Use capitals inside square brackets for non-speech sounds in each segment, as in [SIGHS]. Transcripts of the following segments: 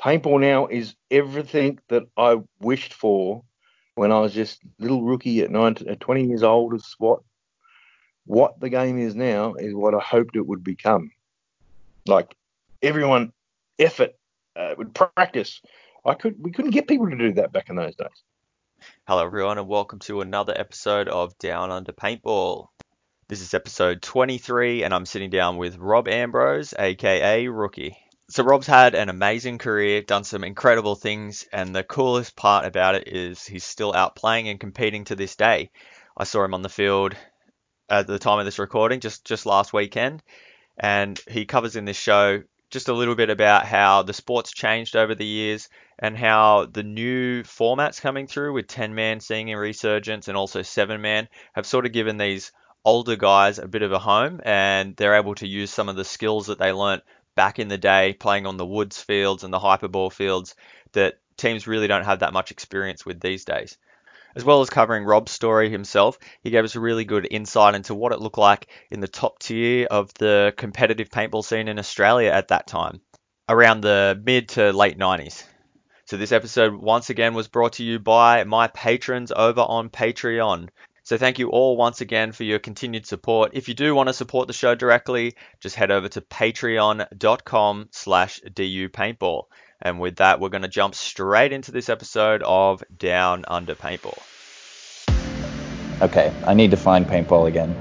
paintball now is everything that I wished for when I was just little rookie at at 20 years old of SWAT. What the game is now is what I hoped it would become. Like everyone, effort, uh, would practice. I could, we couldn't get people to do that back in those days. Hello, everyone, and welcome to another episode of Down Under Paintball. This is episode 23, and I'm sitting down with Rob Ambrose, aka Rookie. So, Rob's had an amazing career, done some incredible things, and the coolest part about it is he's still out playing and competing to this day. I saw him on the field at the time of this recording, just, just last weekend, and he covers in this show just a little bit about how the sport's changed over the years and how the new formats coming through with 10 man seeing a resurgence and also 7 man have sort of given these older guys a bit of a home and they're able to use some of the skills that they learnt back in the day playing on the woods fields and the hyperball fields that teams really don't have that much experience with these days. As well as covering Rob's story himself, he gave us a really good insight into what it looked like in the top tier of the competitive paintball scene in Australia at that time, around the mid to late 90s. So, this episode once again was brought to you by my patrons over on Patreon. So, thank you all once again for your continued support. If you do want to support the show directly, just head over to patreon.com slash dupaintball. And with that, we're going to jump straight into this episode of Down Under Paintball. Okay, I need to find paintball again.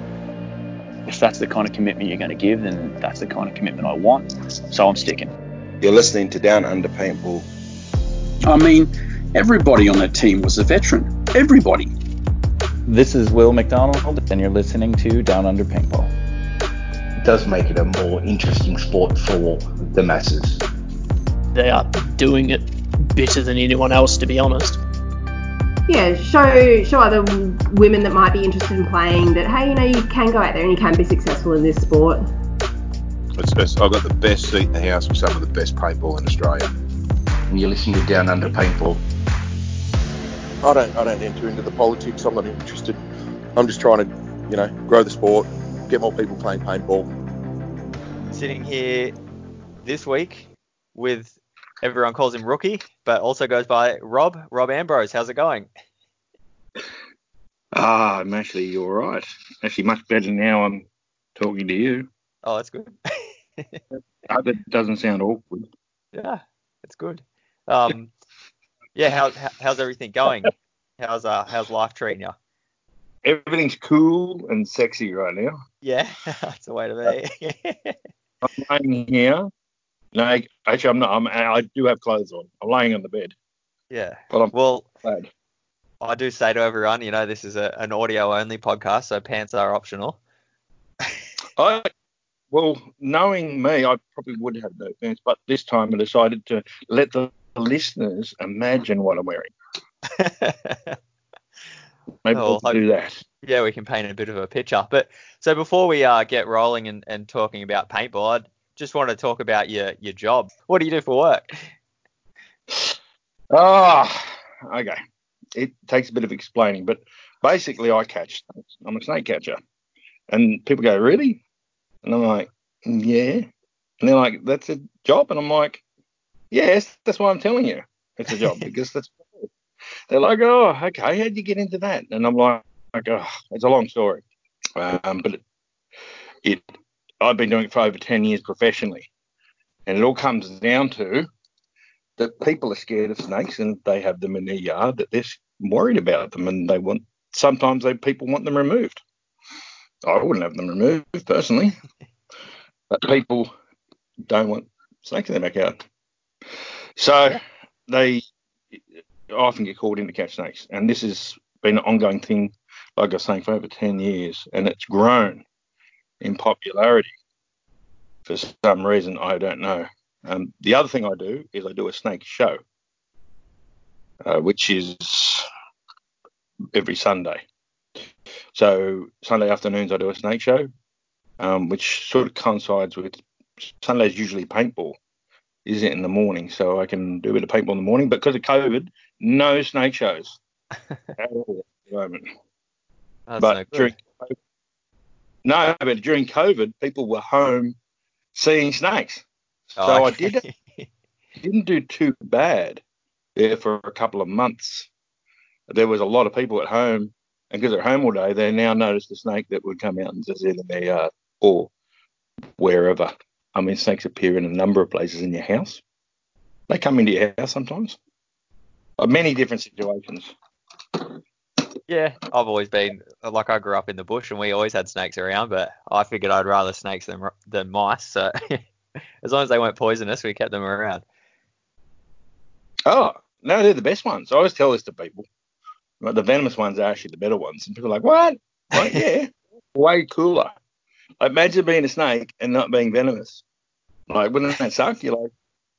If that's the kind of commitment you're going to give, then that's the kind of commitment I want. So I'm sticking. You're listening to Down Under Paintball. I mean, everybody on that team was a veteran. Everybody. This is Will McDonald, and you're listening to Down Under Paintball. It does make it a more interesting sport for the masses. They are doing it better than anyone else, to be honest. Yeah, show show other women that might be interested in playing that hey, you know, you can go out there and you can be successful in this sport. It's, it's, I've got the best seat in the house with some of the best paintball in Australia. And you're listening to Down Under Paintball. I don't I don't enter into the politics. I'm not interested. I'm just trying to, you know, grow the sport, get more people playing paintball. Sitting here this week with everyone calls him Rookie, but also goes by Rob, Rob Ambrose. How's it going? Ah, I'm actually all right. Actually, much better now. I'm talking to you. Oh, that's good. I hope it doesn't sound awkward. yeah, it's good. Um, yeah, how's how's everything going? How's uh how's life treating you? Everything's cool and sexy right now. Yeah, [LAUGHS] that's the way to be. I'm laying here. No, actually, I'm not. I'm, I do have clothes on. I'm laying on the bed. yeah. But I'm Well, glad. I do say to everyone, you know, this is a, an audio only podcast, so pants are optional. [LAUGHS] I, well, knowing me, I probably would have no pants, but this time I decided to let the listeners imagine what I'm wearing. [LAUGHS] Maybe Oh, I'll do that. yeah, we can paint a bit of a picture. But so before we uh, get rolling and, and talking about paintball, I just want to talk about your your job. What do you do for work? Ah, okay. It takes a bit of explaining, but basically, I catch. I'm a snake catcher, and people go, "Really?" And I'm like, "Yeah." And they're like, "That's a job," and I'm like, "Yes, that's why I'm telling you it's a job [LAUGHS] because that's." They're like, "Oh, okay. How'd you get into that?" And I'm like, "Oh, it's a long story, um, but it, it I've been doing it for over ten years professionally, and it all comes down to that people are scared of snakes and they have them in their yard that they're worried about them and they want sometimes they people want them removed. I wouldn't have them removed personally, but people don't want snakes in their backyard. So they often get called in to catch snakes, and this has been an ongoing thing, like I was saying, for over ten years, and it's grown in popularity for some reason I don't know. Um, the other thing I do is I do a snake show, uh, which is every Sunday. So Sunday afternoons I do a snake show, um, which sort of coincides with Sunday's usually paintball. Is it in the morning, so I can do a bit of paintball in the morning. But because of COVID, no snake shows [LAUGHS] at all at the moment. That's but no during no, but during COVID, people were home seeing snakes. So Oh, I did didn't do too bad there for a couple of months. There was a lot of people at home, and because they're home all day, they now noticed a snake that would come out and just in their yard uh, or wherever. I mean, snakes appear in a number of places in your house. They come into your house sometimes. Uh, many different situations. Yeah, I've always been like I grew up in the bush and we always had snakes around, but I figured I'd rather snakes than than mice. So [LAUGHS] as long as they weren't poisonous, we kept them around. Oh no, they're the best ones. I always tell this to people. The venomous ones are actually the better ones, and people are like, "What? Like, [LAUGHS] yeah, way cooler." Imagine being a snake and not being venomous. Like, wouldn't that suck? You're like,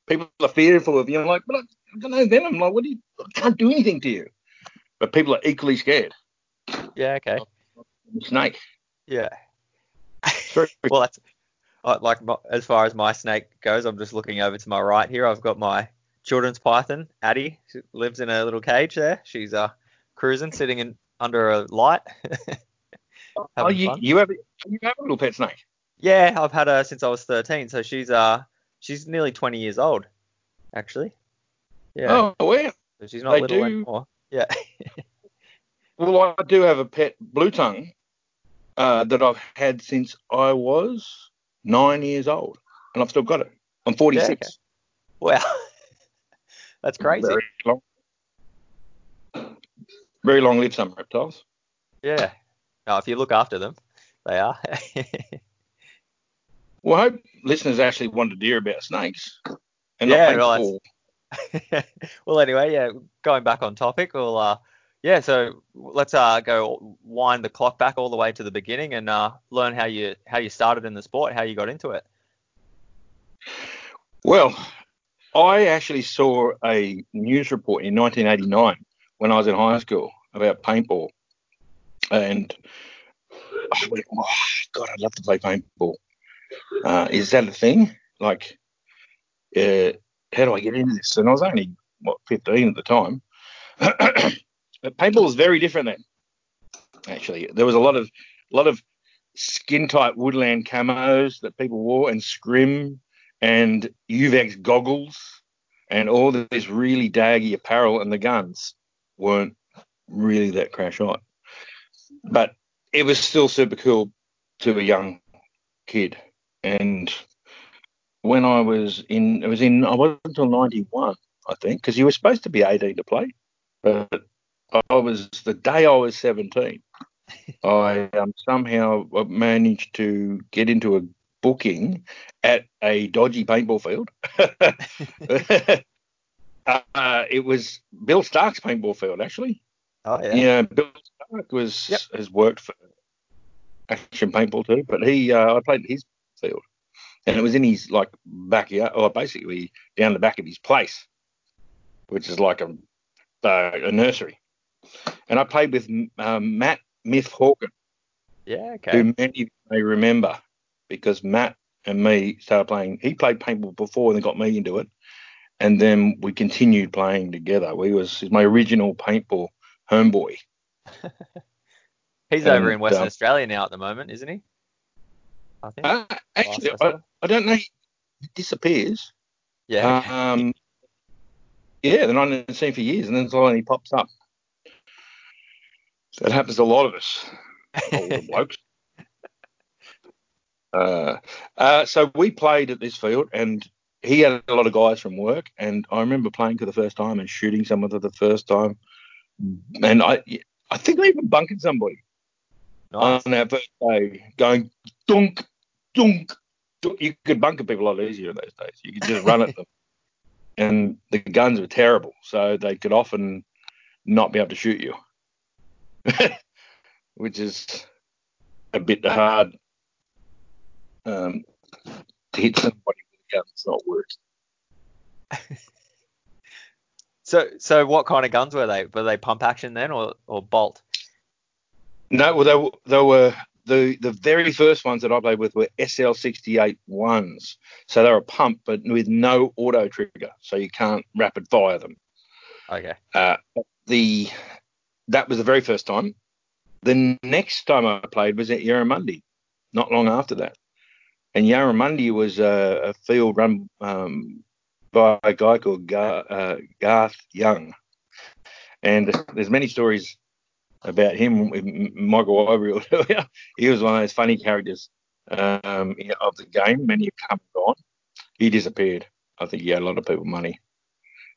people are fearful of you. I'm like, but I've got no venom. Like, what do you? I can't do anything to you. But people are equally scared. Yeah. Okay. Snake. Yeah. [LAUGHS] well, that's like as far as my snake goes. I'm just looking over to my right here. I've got my children's python, Addie. She lives in a little cage there. She's uh cruising, sitting in under a light. [LAUGHS] oh, you, you have you have a little pet snake? Yeah, I've had her since I was 13. So she's uh she's nearly 20 years old, actually. Yeah. Oh, well. So she's not they little do, anymore. Yeah. [LAUGHS] well, I do have a pet blue tongue uh, that I've had since I was nine years old, and I've still got it. I'm 46. Yeah, okay. Wow. [LAUGHS] That's crazy. Very long. Very long live some reptiles. Yeah. Now, if you look after them, they are. [LAUGHS] well, I hope listeners actually wanted to hear about snakes. And yeah, well, [LAUGHS] well, anyway, yeah, going back on topic, we'll, uh, yeah, so let's uh, go wind the clock back all the way to the beginning and uh, learn how you how you started in the sport, how you got into it. Well, I actually saw a news report in 1989 when I was in high school about paintball, and I oh, God, I'd love to play paintball. Uh, is that a thing? Like, uh, how do I get into this? And I was only what 15 at the time. [CLEARS THROAT] but paintball was very different then. Actually, there was a lot of a lot of skin tight woodland camos that people wore and scrim and Uvex goggles and all this really daggy apparel and the guns weren't really that crash hot. But it was still super cool to a young kid. And when I was in, it was in, I wasn't until 91, I think, because you were supposed to be 18 to play. But I was, the day I was 17, [LAUGHS] I um, somehow managed to get into a booking at a dodgy paintball field. [LAUGHS] [LAUGHS] uh, it was Bill Stark's paintball field, actually. Oh yeah. Yeah, Bill Stark was yep. has worked for Action Paintball too, but he uh, I played his field, and it was in his like backyard, or basically down the back of his place, which is like a uh, a nursery. And I played with um, Matt Myth Hawken. Yeah, okay. Who many may remember because Matt and me started playing. He played paintball before and then got me into it, and then we continued playing together. We was my original paintball homeboy. [LAUGHS] He's and, over in Western uh, Australia now at the moment, isn't he? I think. Uh, actually, I, I, don't know. He disappears. Yeah. Um. Yeah, then I haven't seen for years, and then suddenly he pops up. That happens to a lot of us, older [LAUGHS] blokes. Uh, uh, so we played at this field, and he had a lot of guys from work, and I remember playing for the first time and shooting someone for the first time, and I I think I even bunkered somebody nice. on that first day, going dunk, dunk, dunk. You could bunker people a lot easier in those days. You could just run at them, [LAUGHS] and the guns were terrible, so they could often not be able to shoot you, [LAUGHS] which is a bit hard um, to hit somebody with a gun It's not working. [LAUGHS] so, so what kind of guns were they? Were they pump action then, or, or bolt? No, well, they, were, they were the the very first ones that I played with were SL68 ones. So they were a pump, but with no auto trigger, so you can't rapid fire them. Okay. Uh, the that was the very first time. The next time I played was at Yarramundi, not long after that. And Yarramundi was a, a field run um, by a guy called Gar, uh, Garth Young, and there's many stories about him. with Michael Ivory [LAUGHS] he was one of those funny characters um, of the game. Many have come and gone. He disappeared. I think he had a lot of people money,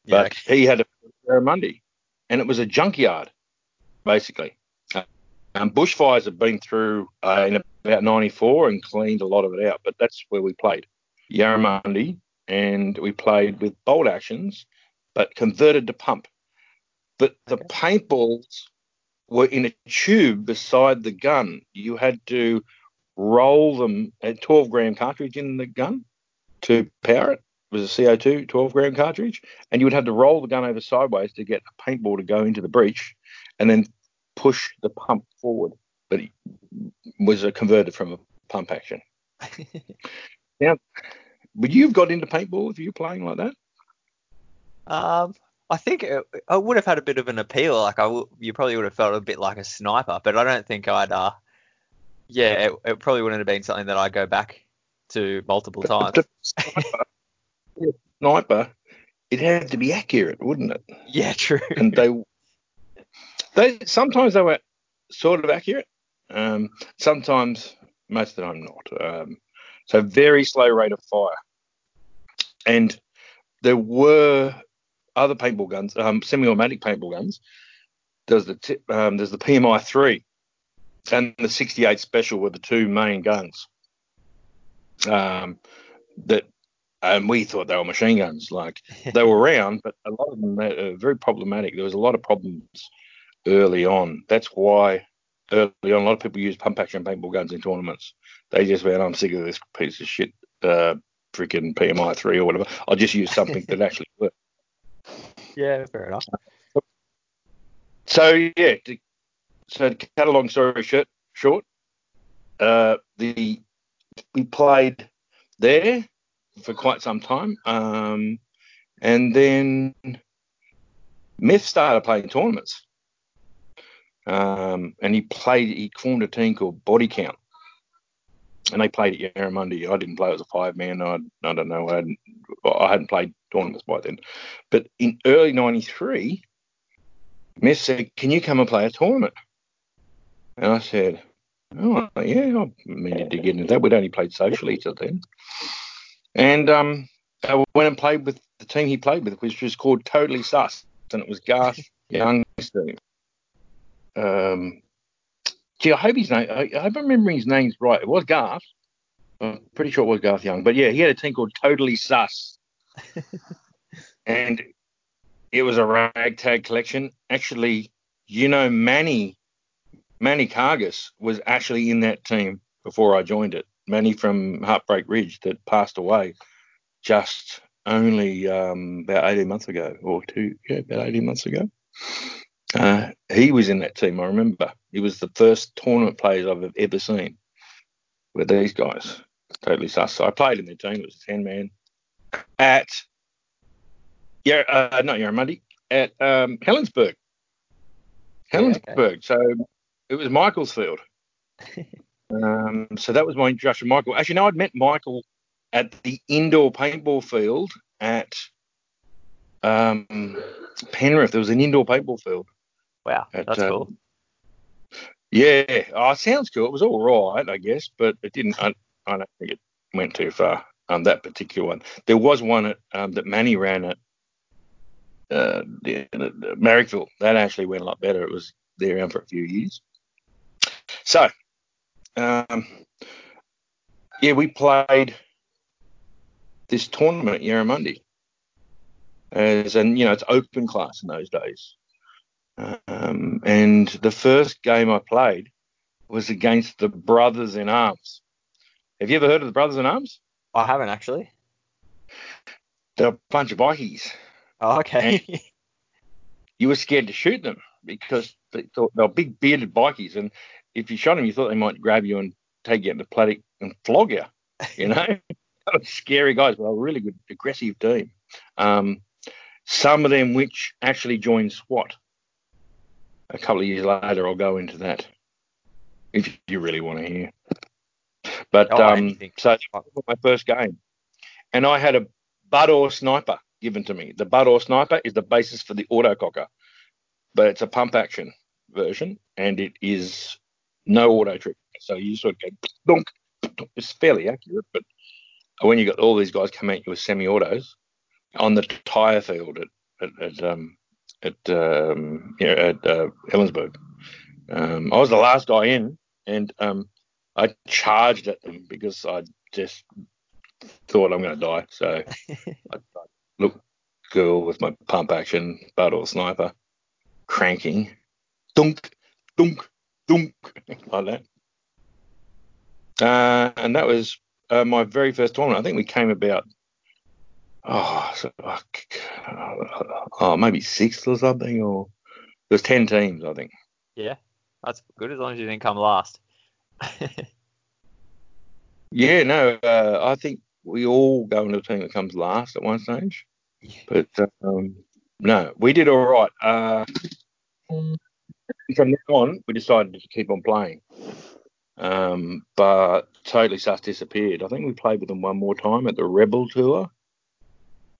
Yeah, but he had a Yarramundi, and it was a junkyard, basically. Um, bushfires have been through uh, in about 94 and cleaned a lot of it out, but that's where we played. Yarramundi, and we played with bolt actions, but converted to pump. But the paintballs were in a tube beside the gun. You had to roll them, a 12 gram cartridge in the gun to power it. It was a CO2 12 gram cartridge, and you would have to roll the gun over sideways to get a paintball to go into the breech, and then push the pump forward. But it was a converted from a pump action. [LAUGHS] now, would you have got into paintball if you were playing like that? Um, I think it, I would have had a bit of an appeal. Like I, w- you probably would have felt a bit like a sniper, but I don't think I'd. Uh, yeah, it, it probably wouldn't have been something that I go back to multiple times. Sniper, sniper, it had to be accurate, wouldn't it? Yeah, true. And they, they sometimes they were sort of accurate. Um, sometimes, most of the time, not. Um, so very slow rate of fire. And there were other paintball guns, um, semi-automatic paintball guns. There's the t- um, there's the PMI three and the 68 Special were the two main guns. Um, that and we thought they were machine guns. Like they were [LAUGHS] around, but a lot of them are very problematic. There was a lot of problems early on. That's why early on a lot of people use pump action paintball guns in tournaments. They just went, I'm sick of this piece of shit, uh, freaking PMI three or whatever. I'll just use something that actually works. [LAUGHS] yeah, fair enough. So yeah, to, so to cut a long story short, short, uh, the we played there for quite some time, um, and then Myth started playing tournaments, um, and he played. He formed a team called Body Count, and they played at Yarramundi. I didn't play; it was a five man. I, I don't know. I hadn't, I hadn't played tournaments by then, but in early '93. Myth said, Can you come and play a tournament? And I said, Oh, yeah, I needed to get into that. We'd only played socially till then. And um, I went and played with the team he played with, which was called Totally Sus. And it was Garth Young's team. Um, gee, I hope his name, I, I hope I'm remembering his name's right. It was Garth. I'm pretty sure it was Garth Young. But yeah, he had a team called Totally Sus. [LAUGHS] and it was a ragtag collection. Actually, you know, Manny Manny Cargus was actually in that team before I joined it. Manny from Heartbreak Ridge that passed away just only um, about 18 months ago, or two, yeah, about 18 months ago. Uh, he was in that team, I remember. He was the first tournament players I've ever seen with these guys. Totally sus. So I played in their team. It was a 10 man at yeah, uh, not Yarramundi, at um, Helensburgh. Helensburgh. okay. So it was Michael's field. [LAUGHS] um, so that was my introduction to Michael. Actually, no, I'd met Michael at the indoor paintball field at um, Penrith. There was an indoor paintball field. Wow, At, that's uh, cool. Yeah, oh, it sounds cool. It was all right, I guess, but it didn't. I, I don't think it went too far. Um, that particular one. There was one at, um, that Manny ran at uh, the, the Marrickville. That actually went a lot better. It was there around for a few years. So, um, yeah, we played this tournament at Yarramundi. As and you know, it's open class in those days. Um, and the first game I played was against the Brothers in Arms. Have you ever heard of the Brothers in Arms? I haven't actually. They're a bunch of bikies. Oh, okay. [LAUGHS] You were scared to shoot them because they thought they were big bearded bikies, and if you shot them, you thought they might grab you and take you out the paddock and flog you. You know, [LAUGHS] [LAUGHS] they were scary guys, but a really good, aggressive team. Um, some of them which actually joined SWAT. A couple of years later, I'll go into that if you really want to hear. But Oh, um, so my first game, and I had a Budor sniper. given to me. The Bud or Sniper is the basis for the autococker, but it's a pump action version, and it is no auto trigger. So you sort of go dunk. It's fairly accurate, but when you got all these guys come at you with semi-autos on the tyre field at at, at um at um you know, at uh, Helensburgh, um, I was the last guy in, and um, I charged at them because I just thought I'm going to die. So [LAUGHS] I, I look cool with my pump action Bud or sniper, cranking, dunk, dunk, dunk, [LAUGHS] like that. Uh, and that was uh, my very first tournament. I think we came about, oh, so, oh, maybe sixth or something, or there's ten teams, I think. Yeah, that's good as long as you didn't come last. [LAUGHS] yeah, no, uh, I think we all go into a team that comes last at one stage. But um, no, we did all right. Uh, from now on, we decided to keep on playing. Um, but Totally Sus disappeared. I think we played with them one more time at the Rebel Tour,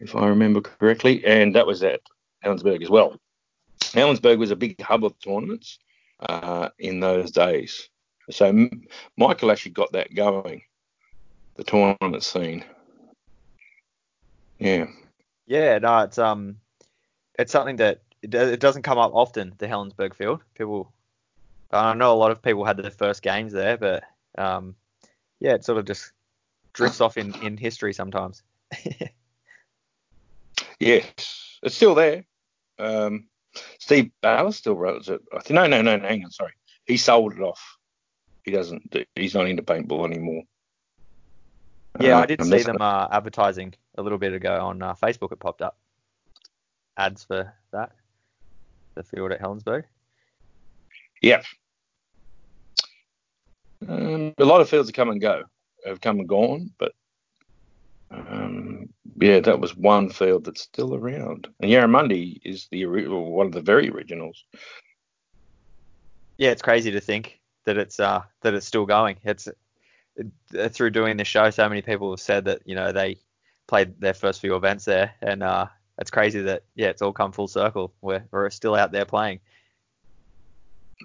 if I remember correctly, and that was at Helensburgh as well. Helensburgh was a big hub of tournaments uh, in those days. So Michael actually got that going, the tournament scene. Yeah. Yeah, no, it's um, it's something that it, it doesn't come up often. The Helensburgh field, people. I know a lot of people had their first games there, but um, yeah, it sort of just drifts off in in history sometimes. [LAUGHS] Yes, it's still there. Um, Steve Ballard still runs it. I think, no, no, no, hang on, sorry. He sold it off. He doesn't. do- He's not into paintball anymore. Yeah, Uh, I did and see them uh, advertising a little bit ago on uh, Facebook. It popped up ads for that, the field at Helensburgh. Yeah. Um, a lot of fields have come and go, have come and gone, but um, yeah, that was one field that's still around. And Yarramundi is the one of the very originals. Yeah, it's crazy to think that it's uh that it's still going. It's it, through doing this show, so many people have said that you know they played their first few events there, and uh, it's crazy that yeah, it's all come full circle. We're we're still out there playing.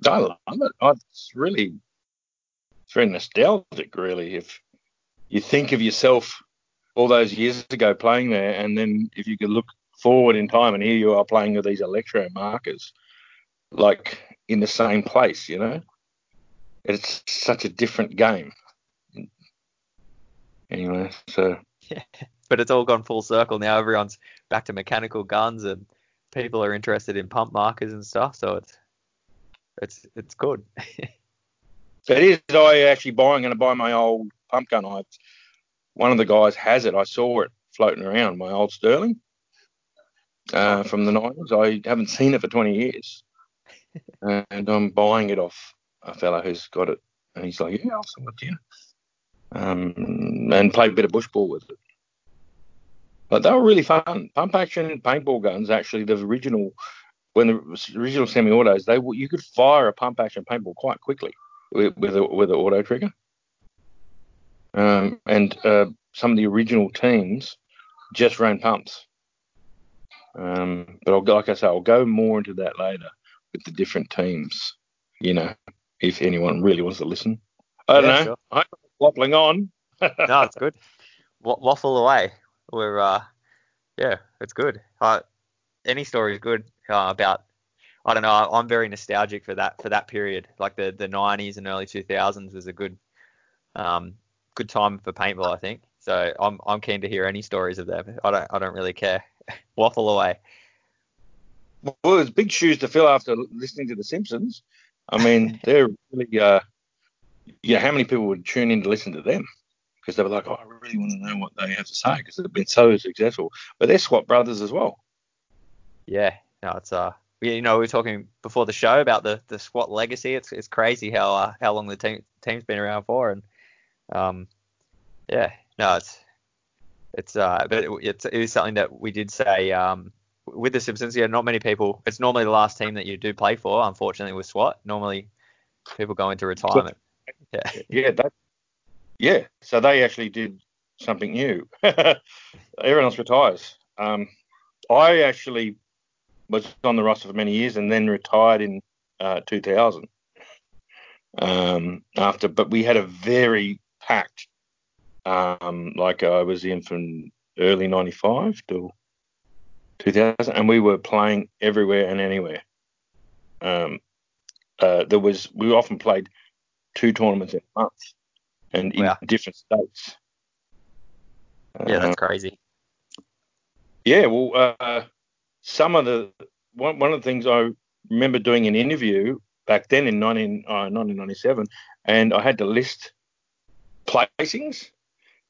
I love it. I, it's really, it's very nostalgic, really. If you think of yourself all those years ago playing there, and then if you could look forward in time and here you are playing with these electro markers, like in the same place, you know, it's such a different game. Anyway, so [LAUGHS] yeah, but it's all gone full circle now. Everyone's back to mechanical guns, and people are interested in pump markers and stuff. So it's it's it's good. [LAUGHS] So it is. I actually buying going to buy my old pump gun. I one of the guys has it. I saw it floating around. My old Sterling uh, from the nineties. I haven't seen it for twenty years, [LAUGHS] and I'm buying it off a fellow who's got it, and he's like, "Yeah, I'll sell it to you," um, and play a bit of bush ball with it. But they were really fun. Pump action paintball guns, actually, the original when the original semi-autos, they you could fire a pump action paintball quite quickly with with a, with an auto trigger. Um, and uh, some of the original teams just ran pumps. Um, but I'll, like I say, I'll go more into that later with the different teams. You know, if anyone really wants to listen. I don't Yeah, know. sure. I'm waffling on. [LAUGHS] no, it's good. Wa- Waffle away. We're uh, yeah, it's good. Uh, any story is good uh, about. I don't know. I'm very nostalgic for that for that period. Like the the 90s and early 2000s was a good um good time for paintball. I think. So I'm I'm keen to hear any stories of that. I don't I don't really care. [LAUGHS] Waffle away. Well, there's big shoes to fill after listening to The Simpsons. I mean, [LAUGHS] they're really, uh, yeah, how many people would tune in to listen to them? Because they were like, oh, I really want to know what they have to say because they've been so successful. But they're SWAT brothers as well. Yeah, no, it's uh, you know, we were talking before the show about the the SWAT legacy. It's it's crazy how uh, how long the team team's been around for, and um, yeah, no, it's it's uh, but it, it's it is something that we did say um with the Simpsons. Yeah, not many people. It's normally the last team that you do play for. Unfortunately, with SWAT, normally people go into retirement. [LAUGHS] Yeah, Yeah, that, yeah. So they actually did something new. [LAUGHS] Everyone else retires. Um, I actually was on the roster for many years and then retired in uh, 2000. Um, after, but we had a very packed. Um, like I was in from early '95 to 2000, and we were playing everywhere and anywhere. Um, uh, there was we often played two tournaments in a month, and in Wow. different states. Yeah, Uh, that's crazy. Yeah, well, uh, some of the one, one of the things I remember doing an interview back then in 19, uh, 1997, and I had to list placings,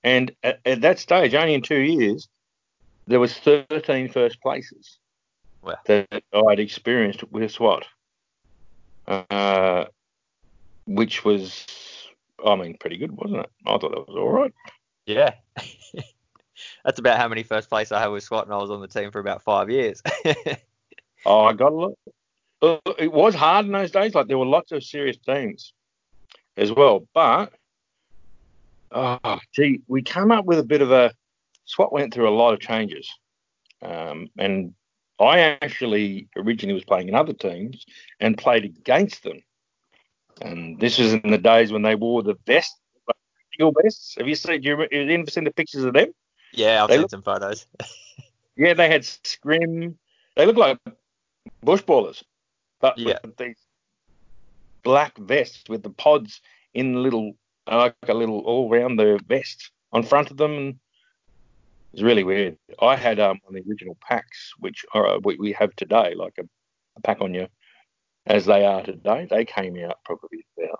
and at, at that stage, only in two years, there was 13 first places Wow. that I'd experienced with SWAT, uh, which was, I mean, pretty good, wasn't it? I thought that was all right. Yeah. [LAUGHS] That's about how many first place I had with SWAT, and I was on the team for about five years. [LAUGHS] Oh, I got a lot. It was hard in those days. Like there were lots of serious teams as well. But oh, gee, we came up with a bit of a. SWAT went through a lot of changes, um, and I actually originally was playing in other teams and played against them. And this was in the days when they wore the vest, like, steel vests. Have you seen? Do you, remember- have you ever seen the pictures of them? yeah, I've They seen look- some photos. [LAUGHS] Yeah, they had scrim. They look like bush ballers, but Yeah. with these black vests with the pods in little, like a little all round the vest on front of them. And it's really weird. I had um on the original packs, which are uh, we, we have today, like a, a pack on you, as they are today. They came out probably about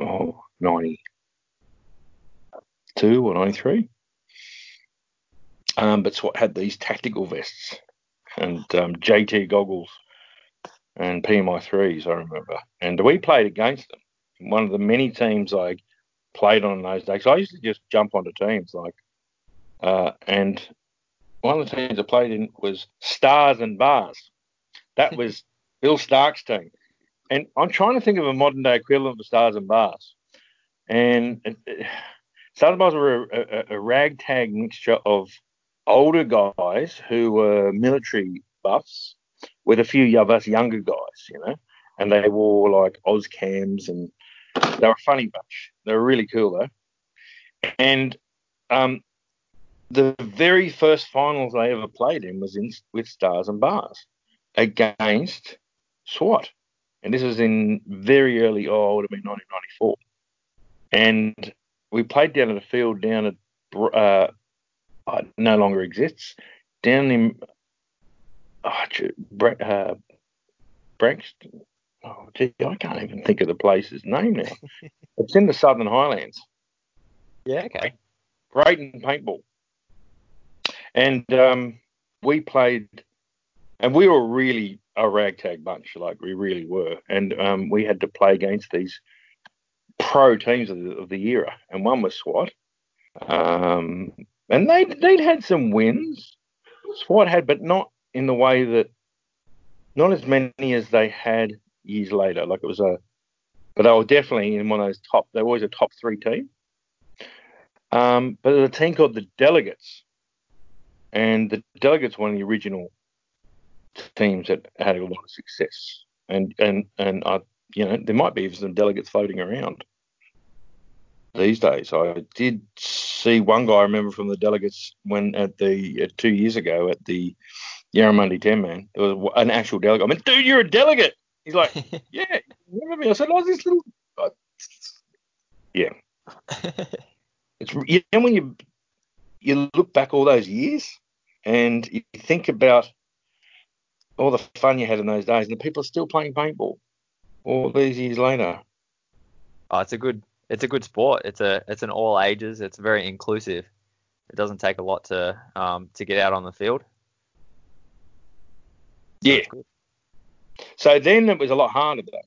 oh 92 or 93. Um, but SWAT had these tactical vests and um, JT goggles and PMI threes, I remember. And we played against them. One of the many teams I played on in those days. I used to just jump onto teams like, uh, and one of the teams I played in was Stars and Bars. That was [LAUGHS] Bill Stark's team. And I'm trying to think of a modern day equivalent for Stars and Bars. And uh, Stars and Bars were a, a, a ragtag mixture of older guys who were military buffs with a few of us younger guys, you know, and they wore like Auscams and they were a funny bunch. They were really cool though. And um, the very first finals I ever played in was in with Stars and Bars against SWAT, and this was in very early. Oh, it would have been 1994, and we played down at a field down at uh, uh, no longer exists down in oh, uh, Branxton. Oh, gee, I can't even think of the place's name now. [LAUGHS] it's in the Southern Highlands. Yeah, okay. Brayton paintball, and um, we played, and we were really a ragtag bunch, like we really were, and um, we had to play against these pro teams of the, of the era, and one was SWAT, um, and they they'd had some wins. SWAT had, but not in the way that, not as many as they had years later. Like it was a, but they were definitely in one of those top. They were always a top three team. Um, but there's a team called the Delegates, and the Delegates were one of the original teams that had a lot of success. And and and I, you know, there might be some delegates floating around these days. I did see one guy I remember from the delegates when at the uh, two years ago at the Yarramundi Ten Man. There was an actual delegate. I mean, dude, you're a delegate. He's like, [LAUGHS] yeah, remember me? I said, oh, this little. uh, Yeah, [LAUGHS] it's you know when you you look back all those years and you think about all the fun you had in those days, and the people are still playing paintball all these years later. oh, it's a good it's a good sport. It's a it's an all ages. It's very inclusive. It doesn't take a lot to um to get out on the field. So Yeah. So then it was a lot harder though,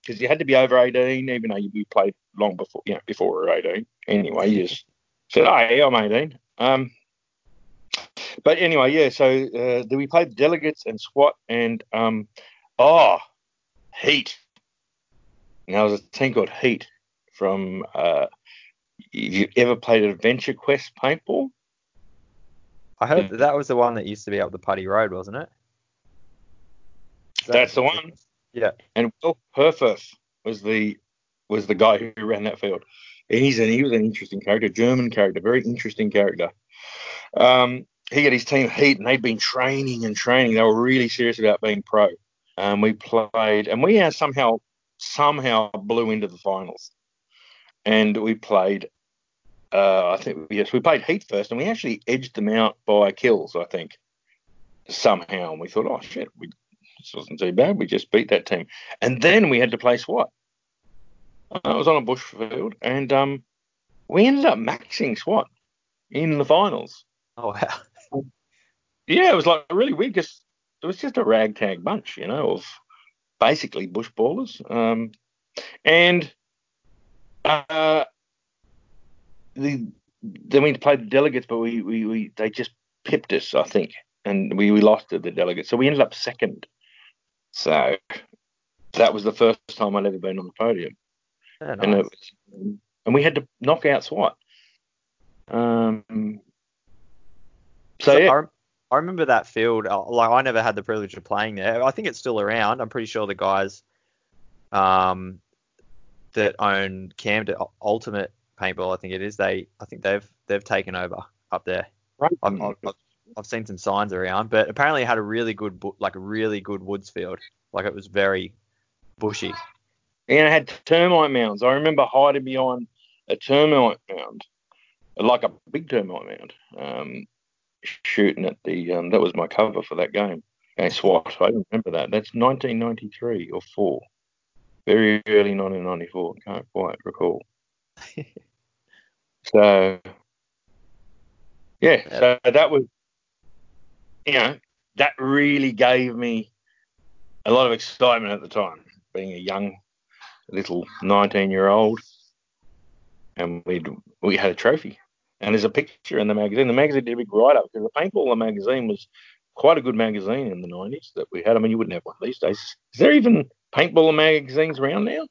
because you had to be over 18, even though you, played long before, you know, before we were 18. Anyway, you just said, "Oh, yeah, I'm 18." Um, but anyway, yeah. So uh, we played delegates and SWAT and um, oh, Heat. Now there's a team called Heat from. Uh, if you ever played Adventure Quest paintball? I heard that, that was the one that used to be up the Putty Road, wasn't it? Is That's the one. Yeah. And Will Perfeth was the was the guy who ran that field. He's an, he was an interesting character, German character, very interesting character. Um, he got his team heat, and they'd been training and training. They were really serious about being pro. Um, we played, and we uh, somehow somehow blew into the finals, and we played. Uh, I think yes, we played Heat first, and we actually edged them out by kills. I think somehow, and we thought, oh shit, we this wasn't too bad. We just beat that team, and then we had to play SWAT. I was on a bush field, and um, we ended up maxing SWAT in the finals. Oh wow. Yeah, it was like really weird because it was just a ragtag bunch, you know, of basically bush ballers. Um, and uh, the then we played the delegates, but we, we, we they just pipped us, I think, and we, we lost to the delegates, so we ended up second. So that was the first time I'd ever been on the podium, Yeah, and it was, and we had to knock out SWAT. Um, so So yeah, I, rem- I remember that field. uh, Like I never had the privilege of playing there. I think it's still around. I'm pretty sure the guys um, that own Camden Ultimate Paintball, I think it is. They, I think they've they've taken over up there. right. I've, I've, I've- seen some signs around, but apparently it had a really good, bu- like a really good woods field. Like it was very bushy. and it had termite mounds. I remember hiding behind a termite mound, like a big termite mound, um, shooting at the. Um, that was my cover for that game against SWAT. I remember that. That's 1993 or four, very early 1994. Can't quite recall. [LAUGHS] so, yeah, so that was, you know, that really gave me a lot of excitement at the time, being a young little 19 year old and we we had a trophy and there's a picture in the magazine the magazine did a big write up because the paintballer magazine was quite a good magazine in the 90s that we had i mean you wouldn't have one these days is there even paintballer magazines around now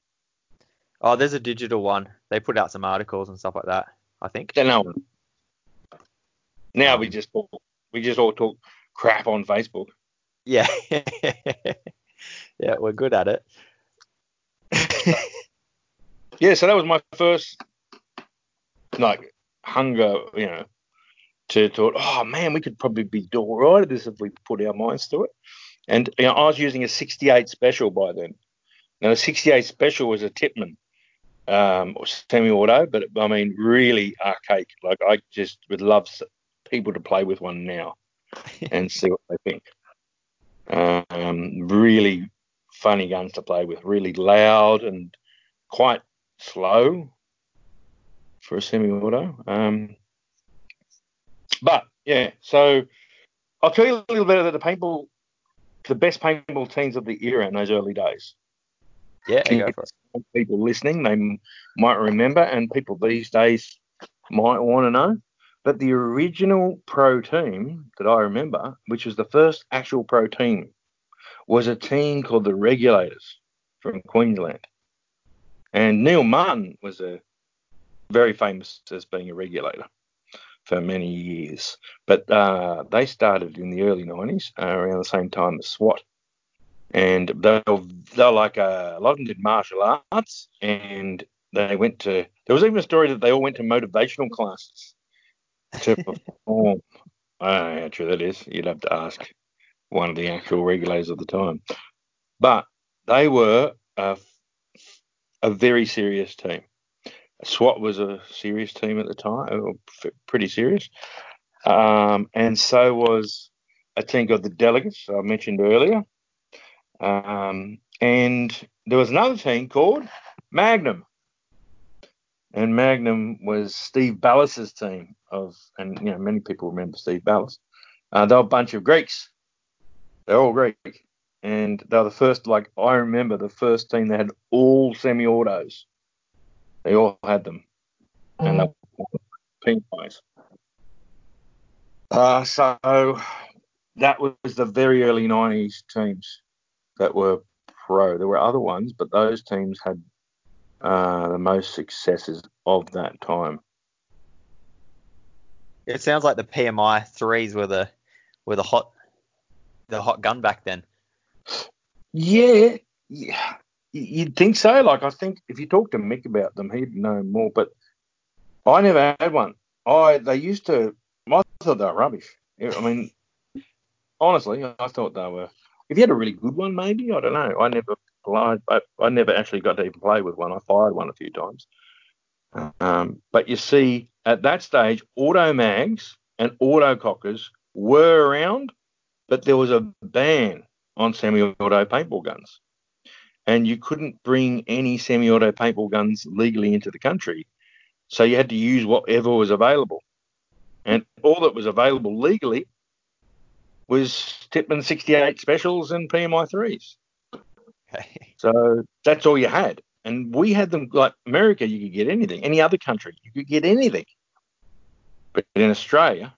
Oh, there's a digital one. They put out some articles and stuff like that. I think. know now we just all, we just all talk crap on facebook. Yeah. [LAUGHS] yeah, we're good at it. [LAUGHS] yeah so that was my first like hunger you know to thought oh man we could probably be all right at this if we put our minds to it. And you know, i was using a 68 special by then. Now the 68 special was a Tippmann um or semi-auto but i mean really archaic. Like i just would love people to play with one now [LAUGHS] and see what they think um really funny guns to play with really loud and quite slow for a semi-auto. Um, but yeah, so I'll tell you a little bit about the paintball, the best paintball teams of the era in those early days. Yeah, go for it. People listening, they might remember, and people these days might want to know. But the original pro team that I remember, which was the first actual pro team, was a team called the Regulators from Queensland. And Neil Martin was a very famous as being a regulator for many years. But uh, they started in the early 90s, uh, around the same time as SWAT. And they were, they like uh, a lot of them did martial arts, and they went to. There was even a story that they all went to motivational classes to perform. I don't know how true that is. You'd have to ask one of the actual regulators of the time. But they were a, a very serious team. SWAT was a serious team at the time, pretty serious. Um, and so was a team called the Delegates, I mentioned earlier. Um, and there was another team called Magnum. And Magnum was Steve Ballas's team of, and you know, many people remember Steve Ballas. Uh, they were a bunch of Greeks. They're all Greek. And they were the first, like, I remember the first team that had all semi autos. They all had them. And they were pink eyes. Uh, so that was the very early 90s teams that were pro. There were other ones, but those teams had uh, the most successes of that time. It sounds like the PMI threes were the were the hot the hot gun back then. Yeah, yeah, you'd think so. Like I think if you talk to Mick about them, he'd know more. But I never had one. I they used to. I thought they were rubbish. I mean, honestly, I thought they were. If you had a really good one, maybe I don't know. I never I, I never actually got to even play with one. I fired one a few times. Um, but you see, at that stage, auto mags and auto cockers were around, but there was a ban on semi-auto paintball guns, and you couldn't bring any semi-auto paintball guns legally into the country, so you had to use whatever was available, and all that was available legally was Tippmann 68 specials and PMI threes. Okay. So that's all you had. And we had them like America, you could get anything. Any other country, you could get anything. But in Australia,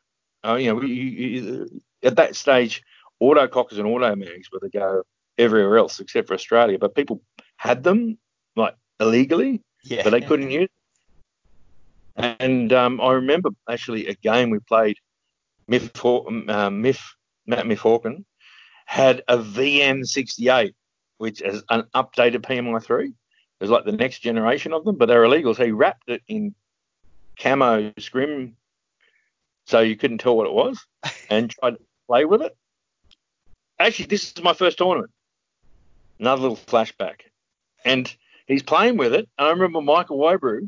uh, you know, you, you, at that stage, auto cockers and auto mags were to go everywhere else except for Australia. But people had them like illegally, Yeah. but they couldn't use. Them. And um, I remember actually a game we played. Myth, uh, Myth Matt Myth Hawken had a VM68, which is an updated PMI3. It was like the next generation of them, but they're illegal. So he wrapped it in camo scrim so you couldn't tell what it was [LAUGHS] and tried to play with it. Actually, this is my first tournament. Another little flashback. And he's playing with it. And I remember Michael Wybrew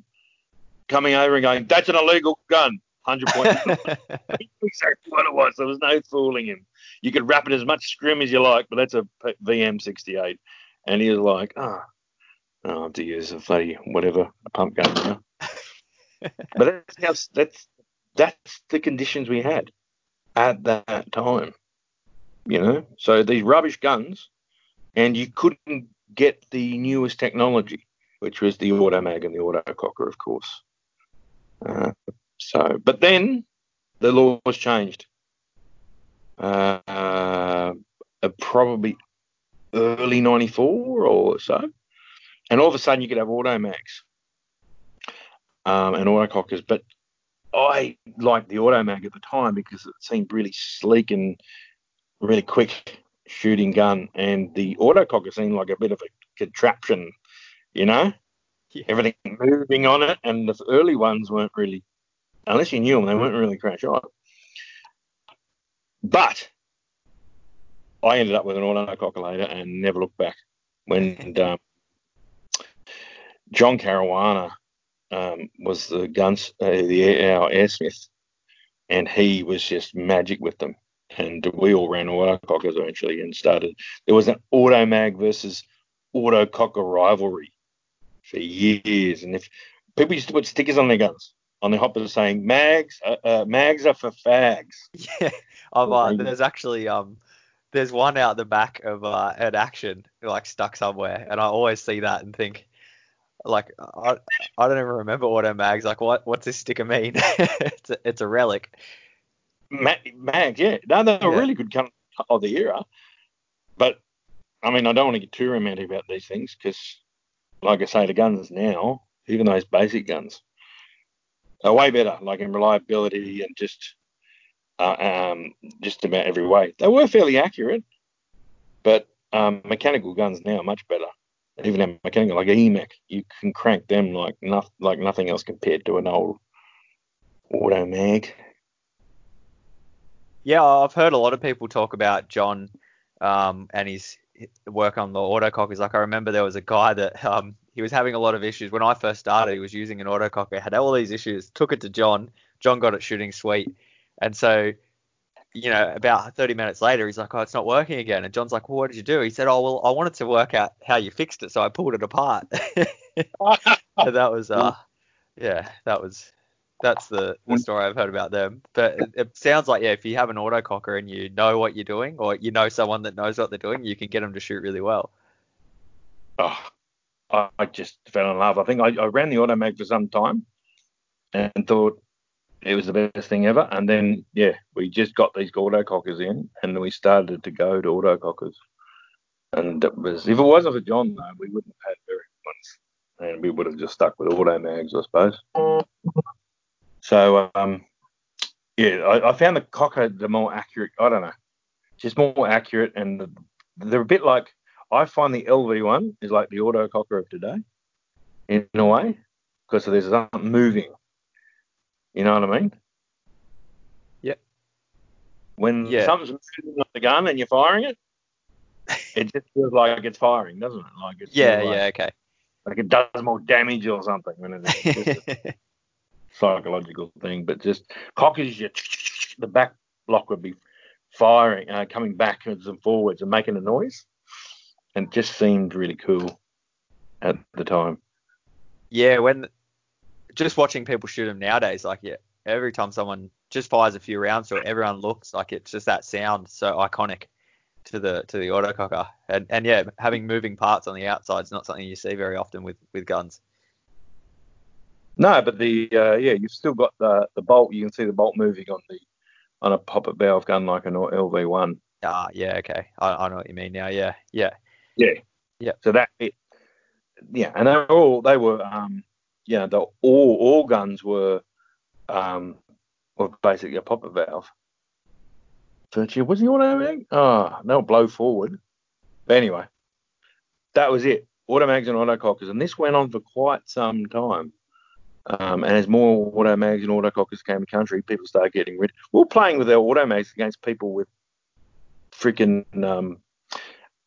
coming over and going, That's an illegal gun. 100 points. [LAUGHS] exactly what it was. There was no fooling him. You could wrap it as much scrim as you like, but that's a VM68. And he was like, oh, oh, I have to use a bloody whatever, a pump gun now. [LAUGHS] but that's, how, that's, that's the conditions we had at that time, you know? So these rubbish guns, and you couldn't get the newest technology, which was the automag and the autococker, of course. Uh, so, but then the law was changed. Uh, uh, probably early '94 or so, and all of a sudden you could have auto mags um, and auto cockers. But I liked the auto mag at the time because it seemed really sleek and really quick shooting gun, and the auto cocker seemed like a bit of a contraption, you know. Yeah. Everything moving on it, and the early ones weren't really unless you knew them, they weren't really crash on. But I ended up with an auto cocker and never looked back. When um, John Caruana um, was the guns, uh, the our airsmith, and he was just magic with them. And we all ran auto cockers eventually and started. There was an auto mag versus auto cocker rivalry for years, and if people used to put stickers on their guns on the hopper saying mags uh, uh, mags are for fags. [LAUGHS] Yeah, uh, there's actually um there's one out the back of uh, an action like stuck somewhere, and I always see that and think like I, I don't even remember auto mags. Like what what's this sticker mean? [LAUGHS] it's a, it's a relic. Ma- mags, yeah, no, they're Yeah. a really good kind of the era, but I mean I don't want to get too romantic about these things because, like I say, the guns now, even those basic guns, are way better, like in reliability and just uh, um, just about every way. They were fairly accurate, but um, mechanical guns now are much better. Even a mechanical like Emek, you can crank them like nothing, like nothing else compared to an old auto mag. Yeah, I've heard a lot of people talk about John um, and his work on the autocockers. Like I remember there was a guy that um, he was having a lot of issues when I first started. He was using an autococker, had all these issues. Took it to John. John got it shooting sweet, and so you know about 30 minutes later, he's like, "Oh, it's not working again." And John's like, "Well, what did you do?" He said, "Oh, well, I wanted to work out how you fixed it, so I pulled it apart." [LAUGHS] and that was uh, yeah, that was that's the, the story I've heard about them. But it, it sounds like yeah, if you have an autococker and you know what you're doing, or you know someone that knows what they're doing, you can get them to shoot really well. oh, I, I just fell in love. I think I, I ran the automag for some time and thought it was the best thing ever. And then, yeah, we just got these autocockers in and we started to go to autocockers. And it was, if it wasn't for John, though, we wouldn't have had very ones. And we would have just stuck with auto mags, I suppose. So, um, yeah, I, I found the cocker the more accurate. I don't know, just more accurate, and the, they're a bit like I find the LV one is like the auto cocker of today, in a way, because there's something moving. You know what I mean? Yep. When Yeah. something's moving on the gun and you're firing it, it just feels like it's firing, doesn't it? Like it's Yeah, like, yeah, okay. like it does more damage or something when it's [LAUGHS] psychological thing. But just cockers, you, [TSK] the back block would be firing, uh, coming backwards and forwards and making a noise, and it just seemed really cool at the time. yeah, when just watching people shoot them nowadays, like yeah, every time someone just fires a few rounds it, everyone looks like it's just that sound so iconic to the to the autococker. And and yeah, having moving parts on the outside is not something you see very often with with guns. No, but the uh, yeah, you've still got the the bolt. You can see the bolt moving on the on a poppet valve gun like an LV one. Ah, yeah, okay. I, I know what you mean now. Yeah, yeah. Yeah. Yeah. So that it, yeah, and they were all they were um yeah, the all all guns were um were basically a poppet valve. So gee, was the automatic? Oh, they'll blow forward. But anyway, that was it. Automags and autocockers, and this went on for quite some time. Um, and as more automags and autocockers came to country, people started getting rid. We were playing with our automags against people with freaking um,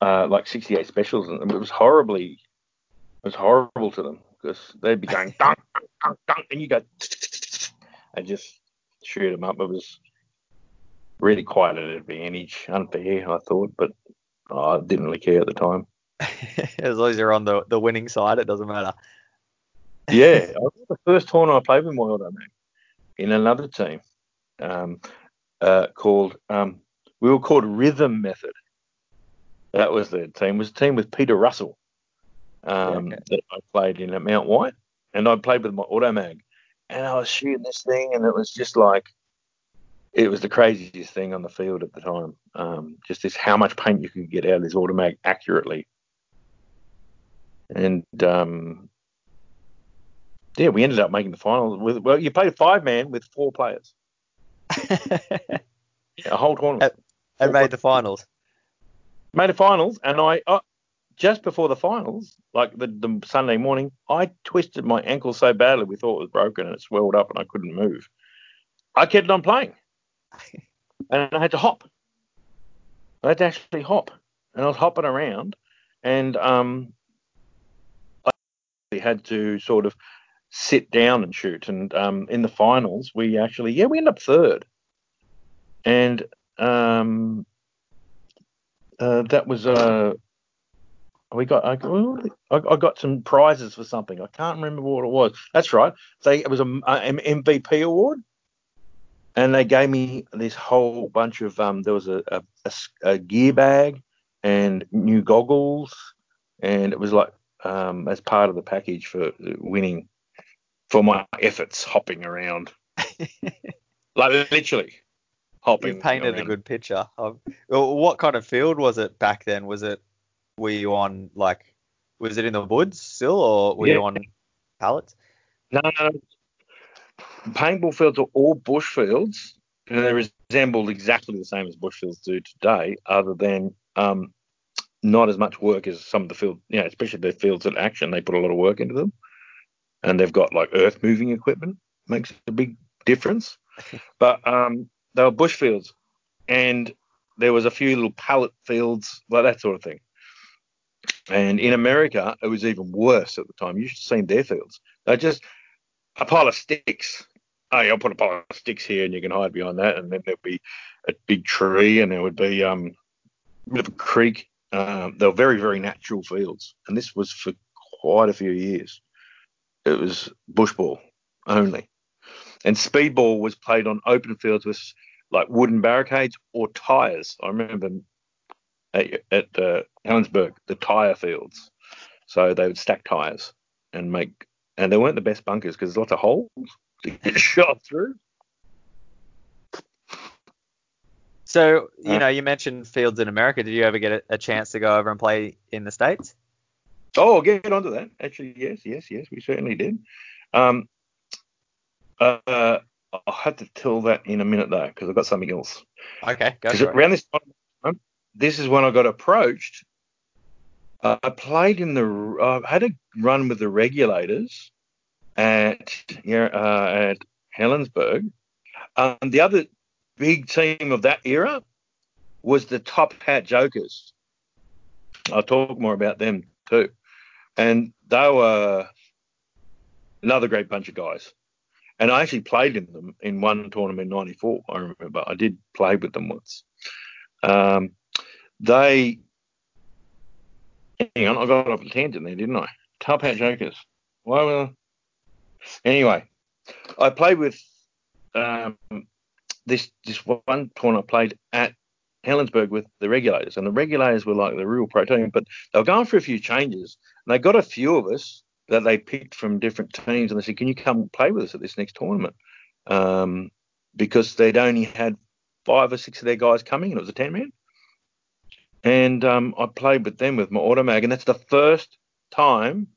uh, like 68 specials, and it was horribly, it was horrible to them because they'd be going [LAUGHS] dunk, dunk, dunk, and you go and just shoot them up. It was really quite an advantage, unfair, I thought, but I didn't really care at the time. [LAUGHS] as long as you're on the the winning side, it doesn't matter. yeah, I was the first tournament I played with my automatic in another team um, uh, called um, we were called Rhythm Method. That was the team. It was a team with Peter Russell um, okay. that I played in at Mount White, and I played with my automag, and I was shooting this thing, and it was just like it was the craziest thing on the field at the time. Um, just this how much paint you could get out of this automag accurately, and um, yeah, we ended up making the finals with well, you played five man with four players, [LAUGHS] a whole tournament. and made the finals. Made the finals, and I uh, just before the finals, like the, the Sunday morning, I twisted my ankle so badly we thought it was broken and it swelled up and I couldn't move. I kept on playing, [LAUGHS] and I had to hop. I had to actually hop, and I was hopping around, and um, I had to sort of sit down and shoot. And um, in the finals, we actually, yeah, we ended up third, and um, uh, that was uh, we got I, I got some prizes for something. I can't remember what it was. That's right. They it was a, a MVP award, and they gave me this whole bunch of um. There was a a gear bag and new goggles, and it was like um as part of the package for winning for my efforts hopping around, [LAUGHS] like literally hopping. You painted a good picture. Of, what kind of field was it back then? Was it were you on like was it in the woods still, or were you on pallets? No, no, no. Paintball fields are all bush fields, and they resembled exactly the same as bush fields do today, other than um, not as much work as some of the field, you know, especially the fields at action. They put a lot of work into them, and they've got like earth moving equipment, makes a big difference. [LAUGHS] but um, they were bush fields, and there was a few little pallet fields, like that sort of thing. And in America, it was even worse at the time. You should have seen their fields. They're just a pile of sticks. Yeah, I'll put a pile of sticks here, and you can hide behind that. And then there'd be a big tree, and there would be um, a bit of a creek. Um, they were very, very natural fields, and this was for quite a few years. It was bush ball only, and speedball was played on open fields with like wooden barricades or tires. I remember at, at uh, Helensburgh the tire fields, so they would stack tires and make, and they weren't the best bunkers because there's lots of holes [LAUGHS] to get shot through. So you Uh, know, you mentioned fields in America. Did you ever get a, a chance to go over and play in the states? Oh, I'll get onto that. Actually, yes, yes, yes, we certainly did. Um, uh, I'll have to tell that in a minute though, because I've got something else. Okay, go for it. around this time, this is when I got approached. Uh, I played in the. I had a run with the regulators at yeah, uh, at Helensburgh. Um, the other big team of that era was the Top Hat Jokers. I'll talk more about them too, and they were another great bunch of guys. And I actually played in them in one tournament in '94. I remember I did play with them once. Um, they, hang on, I got off a tangent there, didn't I? Top Hat Jokers. Why were? Anyway, I played with um, this this one tournament. I played at Helensburgh with the regulators, and the regulators were like the real pro team, but they were going for a few changes, and they got a few of us that they picked from different teams, and they said, "Can you come play with us at this next tournament?" Um, because they'd only had five or six of their guys coming, and it was a ten man. And um, I played with them with my automag, and that's the first time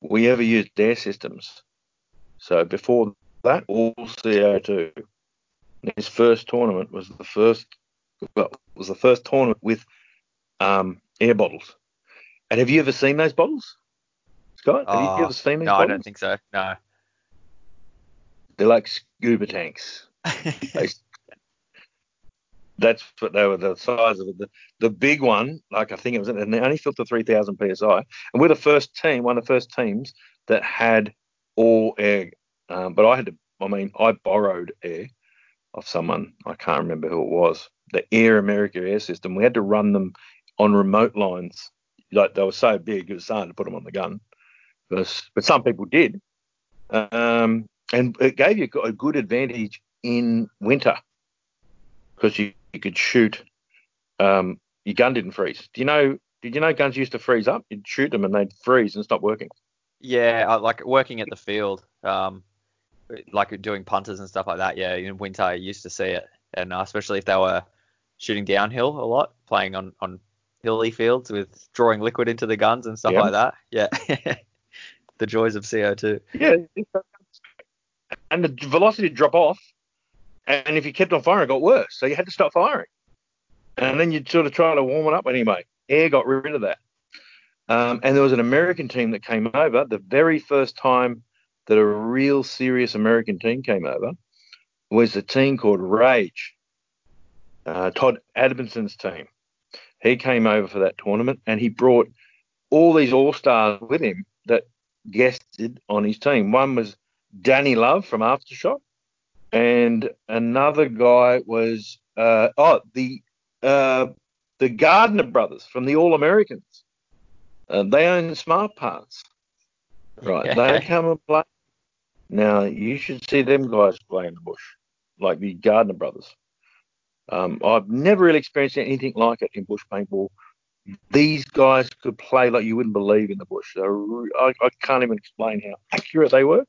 we ever used their systems. So before that, all CO2. This first tournament was the first, well, was the first tournament with um, air bottles. And have you ever seen those bottles, Scott? Have you Oh, ever seen these no, I don't think so. No. They're like scuba tanks. [LAUGHS] They- that's what they were the size of it. The, the big one, like I think it was, and they only filled to 3,000 psi. And we're the first team, one of the first teams that had all air. Um, but I had to, I mean, I borrowed air of someone. I can't remember who it was. The Air America air system. We had to run them on remote lines. Like they were so big, it was hard to put them on the gun. But, some people did. Um, and it gave you a good advantage in winter because you, you could shoot. Um, your gun didn't freeze. Do you know? Did you know guns used to freeze up? You'd shoot them and they'd freeze and stop working. Yeah, I like working at the field, um, like doing punters and stuff like that. Yeah, in winter I used to see it, and uh, especially if they were shooting downhill a lot, playing on on hilly fields with drawing liquid into the guns and stuff Yeah. like that. Yeah, [LAUGHS] the joys of CO2. Yeah. And the velocity drop off, and if you kept on firing, it got worse. So you had to stop firing, and then you'd sort of try to warm it up anyway. Air got rid of that. Um, and there was an American team that came over. The very first time that a real serious American team came over was a team called Rage. Uh, Todd Adamson's team. He came over for that tournament, and he brought all these all stars with him that guested on his team. One was Danny Love from Aftershock, and another guy was uh, oh the uh, the Gardner brothers from the All Americans. Uh, they own Smart Parts, right? They come and play. Now you should see them guys play in the bush, like the Gardner brothers. Um, I've never really experienced anything like it in bush paintball. These guys could play like you wouldn't believe in the bush. I, I can't even explain how accurate they were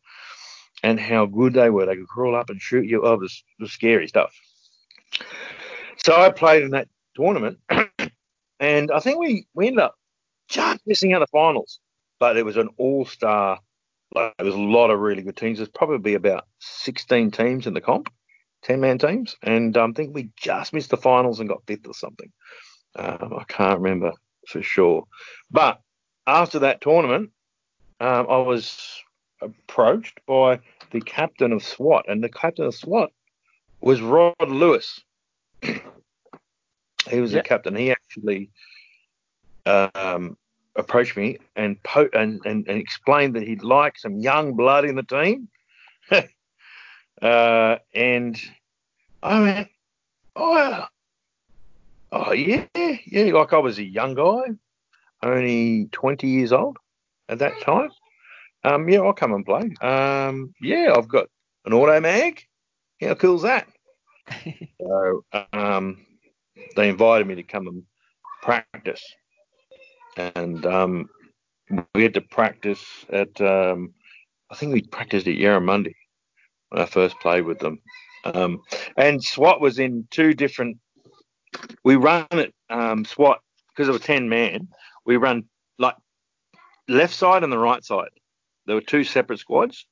and how good they were. They could crawl up and shoot you. Oh, it was, it was scary stuff. So I played in that tournament, [CLEARS THROAT] and I think we, we ended up just missing out the finals. But it was an all-star. Like, there was a lot of really good teams. There's probably about 16 teams in the comp, 10-man teams, and um, I think we just missed the finals and got fifth or something. Um, I can't remember for sure. But after that tournament, um, I was approached by the captain of SWAT, and the captain of SWAT was Rod Lewis. [CLEARS THROAT] he was Yeah. the captain. He actually um, approached me and, po- and, and and explained that he'd like some young blood in the team. [LAUGHS] uh, and I went, oh, oh yeah, yeah. Like I was a young guy, only 20 years old at that time. Um, yeah, I'll come and play. Um, yeah, I've got an auto mag. How cool's that? [LAUGHS] so um, they invited me to come and practice, and um, we had to practice at. Um, I think we practiced at Yarramundi when I first played with them. Um, and SWAT was in two different. We run it um, SWAT because it was ten man. We run like left side and the right side. There were two separate squads,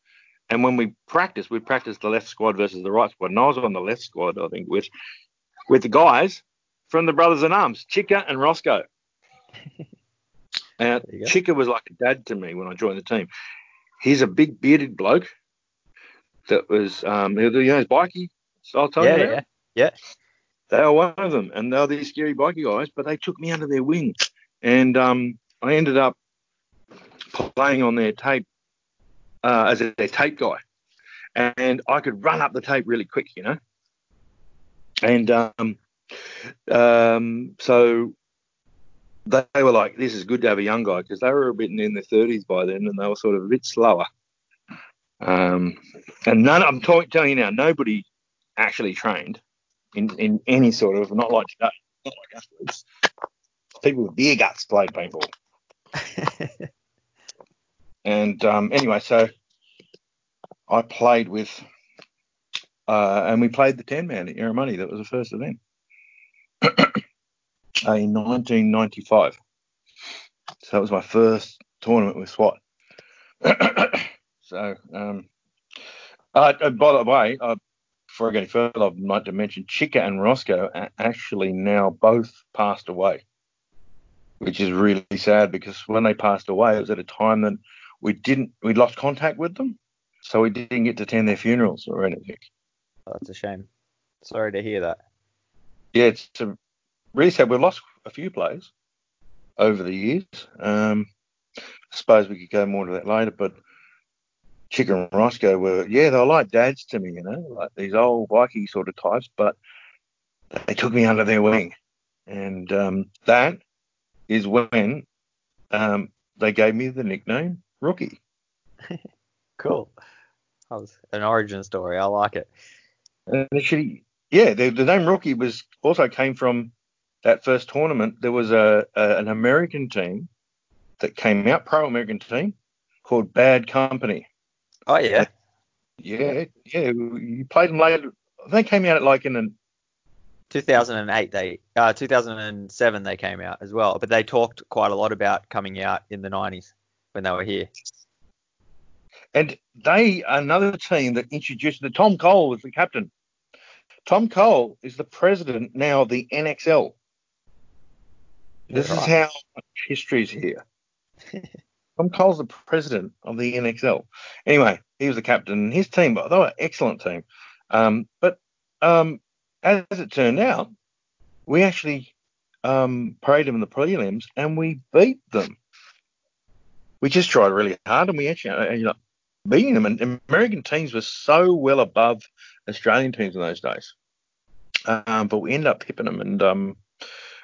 And when we practiced, we practiced the left squad versus the right squad. And I was on the left squad, I think, with with the guys from the Brothers in Arms, Chica and Roscoe. [LAUGHS] And. Chica was like a dad to me when I joined the team. He's a big bearded bloke that was, um, you know, his bikey. So I'll tell yeah, you about. yeah. They were one of them, and they were these scary bikey guys, but they took me under their wing, and um, I ended up playing on their tape uh, as a, their tape guy, and I could run up the tape really quick, you know. And um, um, so they were like, "This is good to have a young guy," because they were a bit in their thirties by then, and they were sort of a bit slower. Um, and none, I'm t- telling you now, nobody actually trained in, in any sort of not like today, not like athletes. People with beer guts played paintball. [LAUGHS] And um, anyway, so I played with, uh, and we played the 10 man at Yarramundi. That was the first event [CLEARS THROAT] in 1995. So that was my first tournament with SWAT. [CLEARS THROAT] so, um, uh, by the way, uh, before I go any further, I'd like to mention Chica and Roscoe a- actually now both passed away, which is really sad because when they passed away, it was at a time that we didn't, we lost contact with them, so we didn't get to attend their funerals or anything. Oh, that's a shame. Sorry to hear that. Yeah, it's a, really sad. We've lost a few players over the years. Um, I suppose we could go more to that later, but Chica and Roscoe were, yeah, they were like dads to me, you know, like these old Viking sort of types, but they took me under their wing. And um, that is when um, they gave me the nickname Rookie. [LAUGHS] Cool. That was an origin story. I like it. And actually, yeah, the, the name Rookie was also came from that first tournament. There was a, a an American team that came out, pro American team called Bad Company. Oh yeah. Yeah, yeah, you played them later. They came out like in an 2008 they uh 2007 they came out as well, but they talked quite a lot about coming out in the 90s when they were here. And they another team that introduced the Tom Cole was the captain. Tom Cole is the president now of the NXL. This is how history is here. [LAUGHS] Tom Cole's the president of the NXL. Anyway, he was the captain. And his team, they were an excellent team. Um, but um, as it turned out, we actually um, paraded them in the prelims and we beat them. We just tried really hard and we actually ended up beating them. And American teams were so well above Australian teams in those days. Um, but we ended up pipping them and um,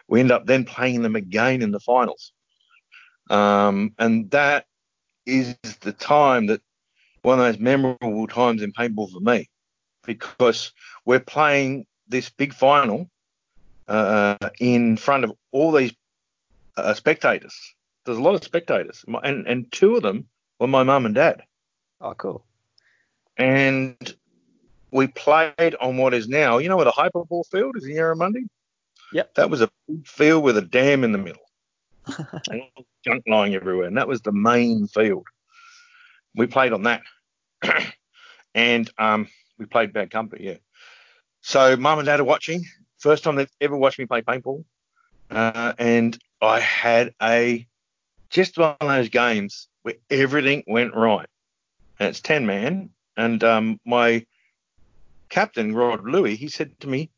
we ended up then playing them again in the finals. Um, and that is the time that one of those memorable times in paintball for me because we're playing this big final uh, in front of all these uh, spectators. There's a lot of spectators, and and two of them were my mum and dad. Oh cool. And we played on what is now, you know, where the hyperball field is in Yarramundi. Yep. That was a big field with a dam in the middle, [LAUGHS] junk lying everywhere, and that was the main field. We played on that, [CLEARS THROAT] and um, we played bad company, yeah. So mum and dad are watching. First time they've ever watched me play paintball, uh, and I had a just one of those games where everything went right. And it's ten man, and um, my captain Rod Lewis, he said to me,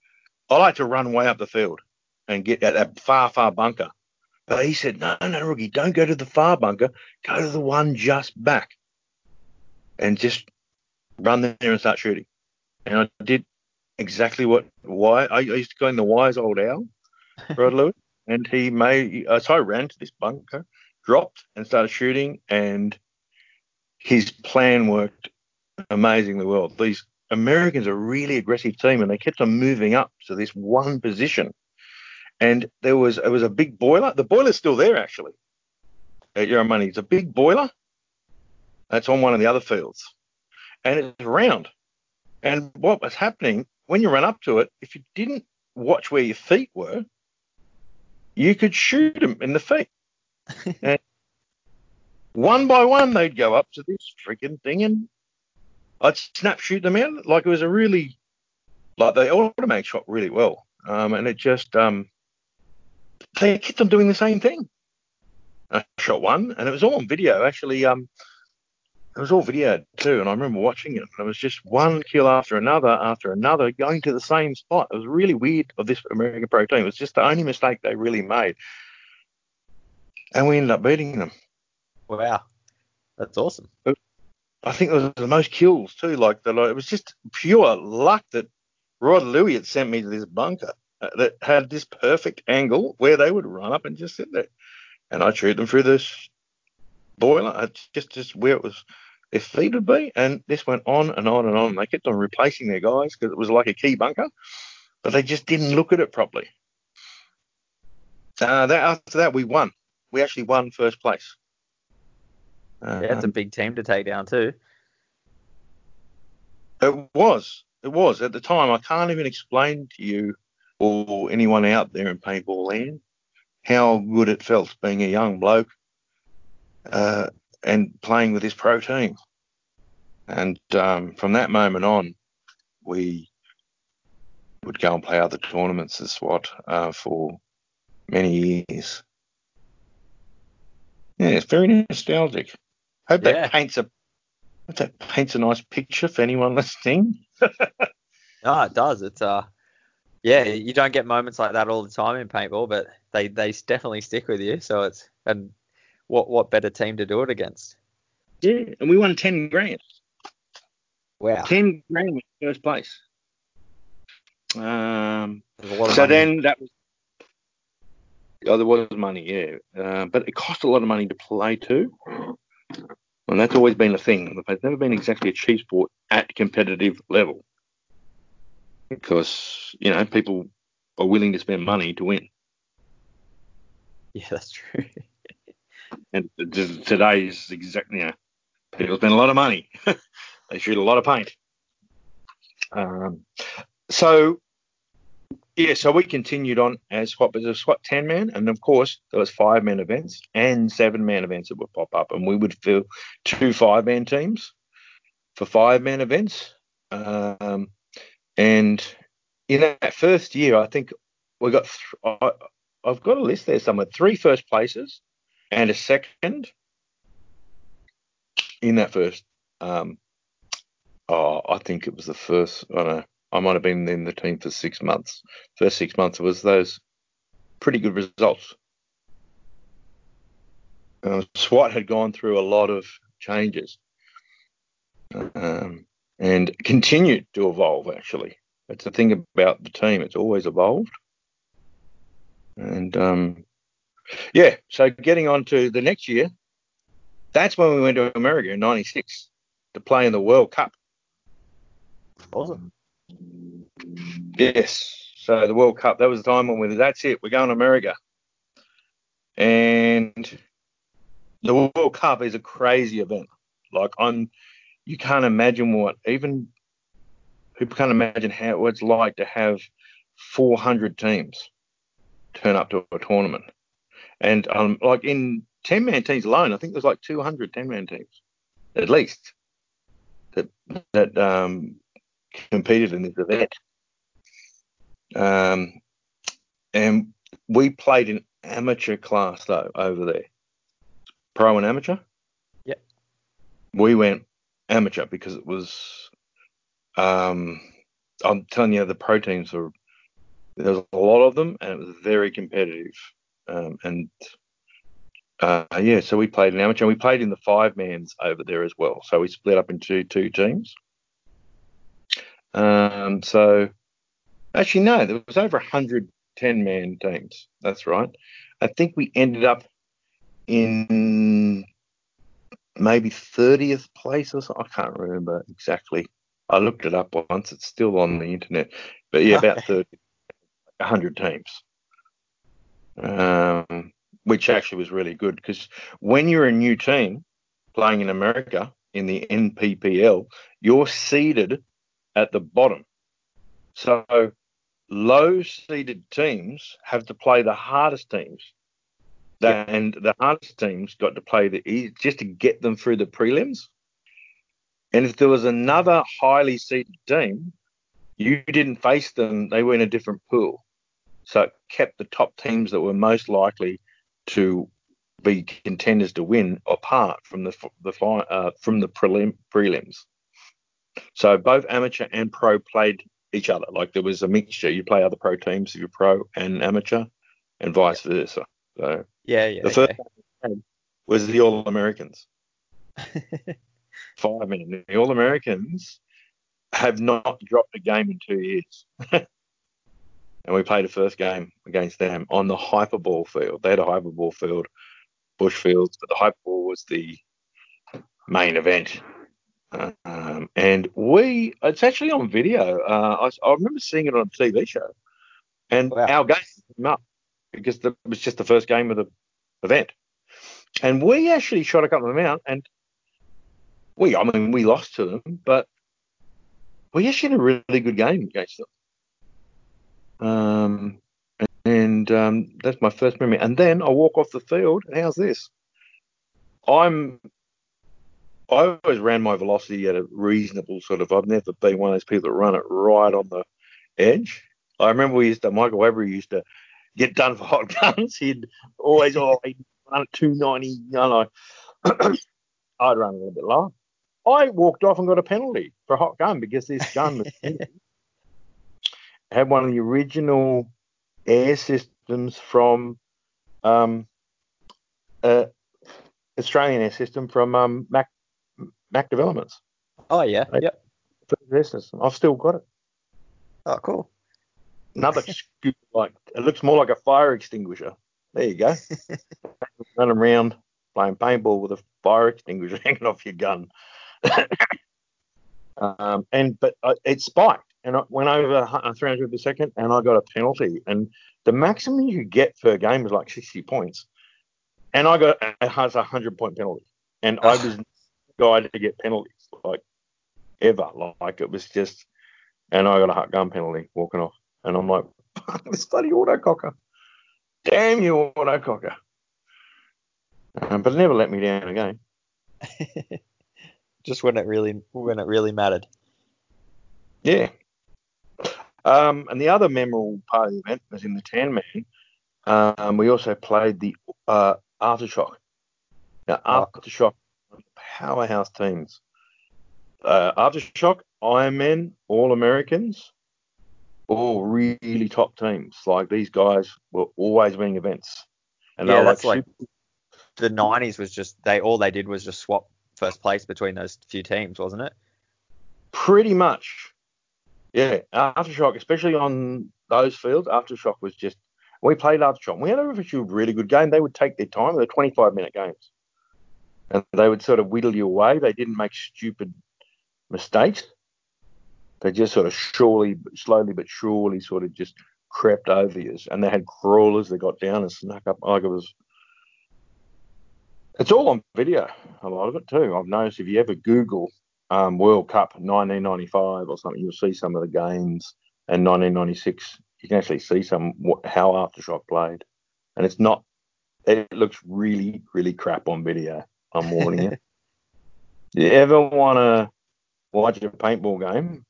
"I like to run way up the field and get at that far, far bunker." But he said, "No, no, rookie, don't go to the far bunker. Go to the one just back, and just run there and start shooting." And I did exactly what why I used to go in the wise old owl, Rod [LAUGHS] Lewis, and he made. Uh, so I ran to this bunker, dropped, and started shooting, and his plan worked amazingly well. These Americans are a really aggressive team, and they kept on moving up to this one position. And there was it was a big boiler. The boiler's still there actually. At Yarramundi, it's a big boiler. That's on one of the other fields, and it's round. And what was happening when you ran up to it, if you didn't watch where your feet were, you could shoot them in the feet. [LAUGHS] and one by one, they'd go up to this freaking thing and I'd snap shoot them out. Like it was a really, like they automatic shot really well. Um, and it just, um, they kept on doing the same thing. I shot one, and it was all on video. Actually, um, it was all video too, and I remember watching it. And it was just one kill after another after another, going to the same spot. It was really weird of this American pro team. It was just the only mistake they really made, and we ended up beating them. Wow, that's awesome. I think it was the most kills too. Like the, it was just pure luck that Rod Louie had sent me to this bunker that had this perfect angle where they would run up and just sit there, and I shoot them through this boiler. It's just just where it was their feet would be, and this went on and on and on. They kept on replacing their guys because it was like a key bunker, but they just didn't look at it properly. Uh, that, after that, we won. We actually won first place. Yeah, it's a Um, big team to take down too. It was. It was. At the time, I can't even explain to you or anyone out there in paintball land how good it felt being a young bloke uh, and playing with this pro team. And um, from that moment on, we would go and play other tournaments as SWAT uh, for many years. Yeah, it's very nostalgic. Hope Yeah. that paints a hope that paints a nice picture for anyone listening. No, [LAUGHS] it does. It's uh, yeah, you don't get moments like that all the time in paintball, but they they definitely stick with you. So it's and what what better team to do it against? Yeah, and we won ten grand. Wow, Ten grand was first place. Um, a lot of so money. then that was. Oh, there was money, yeah, uh, but it cost a lot of money to play too, and that's always been a thing. It's never been exactly a cheap sport at competitive level, because you know people are willing to spend money to win. yeah, that's true. [LAUGHS] And today's exactly, you know, people spend a lot of money. [LAUGHS] they shoot a lot of paint. Um, so, yeah, so we continued on as what was SWAT 10 man, and of course there was five man events and seven man events that would pop up, and we would fill two five man teams for five man events. Um, and in that first year, I think we got, th- I, I've got a list there somewhere, three first places and a second in that first. Um, oh, I think it was the first. I don't know. I might have been in the team for six months. First six months it was those pretty good results. Uh, SWAT had gone through a lot of changes um, and continued to evolve. Actually, that's the thing about the team; it's always evolved. And um, yeah, so getting on to the next year, that's when we went to America in '96 to play in the World Cup. Awesome. Yes. So the World Cup, that was the time when we, that's it, we're going to America. And the World Cup is a crazy event. Like I'm, you can't imagine what, even people can't imagine how what it's like to have 400 teams turn up to a tournament. And um, like in 10 man teams alone, I think there's like 200 10 man teams at least that that um, competed in this event. Um, and we played in amateur class though over there, pro and amateur. Yep. We went amateur because it was. Um, I'm telling you, the pro teams were there was a lot of them, and it was very competitive. Um, and uh, yeah, so we played in amateur. We played in the five mans over there as well. So we split up into two teams. Um, so actually, no, there was over 110 man teams. That's right. I think we ended up in maybe 30th place or something. I can't remember exactly. I looked it up once. It's still on the internet. But yeah, about [LAUGHS] 30, 100 teams. Um, which actually was really good because when you're a new team playing in America in the NPPL, you're seeded at the bottom. So low seeded teams have to play the hardest teams. And the hardest teams got to play the easy just to get them through the prelims. And if there was another highly seeded team, you didn't face them. They were in a different pool. So it kept the top teams that were most likely to be contenders to win apart from the the uh, from the prelim, prelims. So both amateur and pro played each other. Like there was a mixture. You play other pro teams if you're pro and amateur, and vice versa. So yeah, yeah. The first game was the All Americans. [LAUGHS] Five minutes. The All Americans have not dropped a game in two years. [LAUGHS] and we played the first game against them on the hyperball field. They had a hyperball field, bush fields, but the hyperball was the main event. Um, and we, it's actually on video. Uh, I, I, remember seeing it on a TV show, and wow. our game came up because the, it was just the first game of the event. And we actually shot a couple of them out, and we, I mean, we lost to them, but we actually had a really good game against them. Um, and um, that's my first memory. And then I walk off the field. How's this? I'm I always ran my velocity at a reasonable sort of. I've never been one of those people that run it right on the edge. I remember we used to Michael Weber used to get done for hot [LAUGHS] guns. He'd always oh he'd run at two ninety. You know, [CLEARS THROAT] I'd run a little bit lower. I walked off and got a penalty for a hot gun because this gun was [LAUGHS] had one of the original air systems from um, uh, Australian air system from um, Mac Mac Developments. Oh yeah, they, yep. I've still got it. Oh, cool. Another [LAUGHS] scoop like it looks more like a fire extinguisher. There you go. [LAUGHS] Running around playing paintball with a fire extinguisher [LAUGHS] hanging off your gun. um, and but uh, it spiked and I went over 300 per second and I got a penalty. And the maximum you get per game is like 60 points. And I got it has a 100 point penalty. And I was [SIGHS] guy to get penalties like ever. Like it was just, and I got a hot gun penalty walking off, and I'm like, fuck this bloody autococker, damn you autococker. Um, but it never let me down again. [LAUGHS] just when it really when it really mattered. Yeah. Um, and the other memorable part of the event was in the Tan Man. Um, we also played the uh, Aftershock. Now, oh. Aftershock powerhouse teams. Uh, Aftershock, Ironmen, All Americans, all really top teams. Like these guys were always winning events. And yeah, that's like, like the '90s was just they all they did was just swap first place between those few teams, wasn't it? Pretty much. Yeah, Aftershock, especially on those fields, Aftershock was just. We played Aftershock. We had a really good game. They would take their time. They're 25 minute games and they would sort of whittle you away. They didn't make stupid mistakes. They just sort of surely, slowly but surely, sort of just crept over you. And they had crawlers that got down and snuck up like it was. It's all on video, a lot of it too. I've noticed if you ever Google um, World Cup 1995 or something, you'll see some of the games. And 1996, you can actually see some how Aftershock played, and it's not. It looks really, really crap on video. I'm warning you. [LAUGHS] you ever want to watch a paintball game?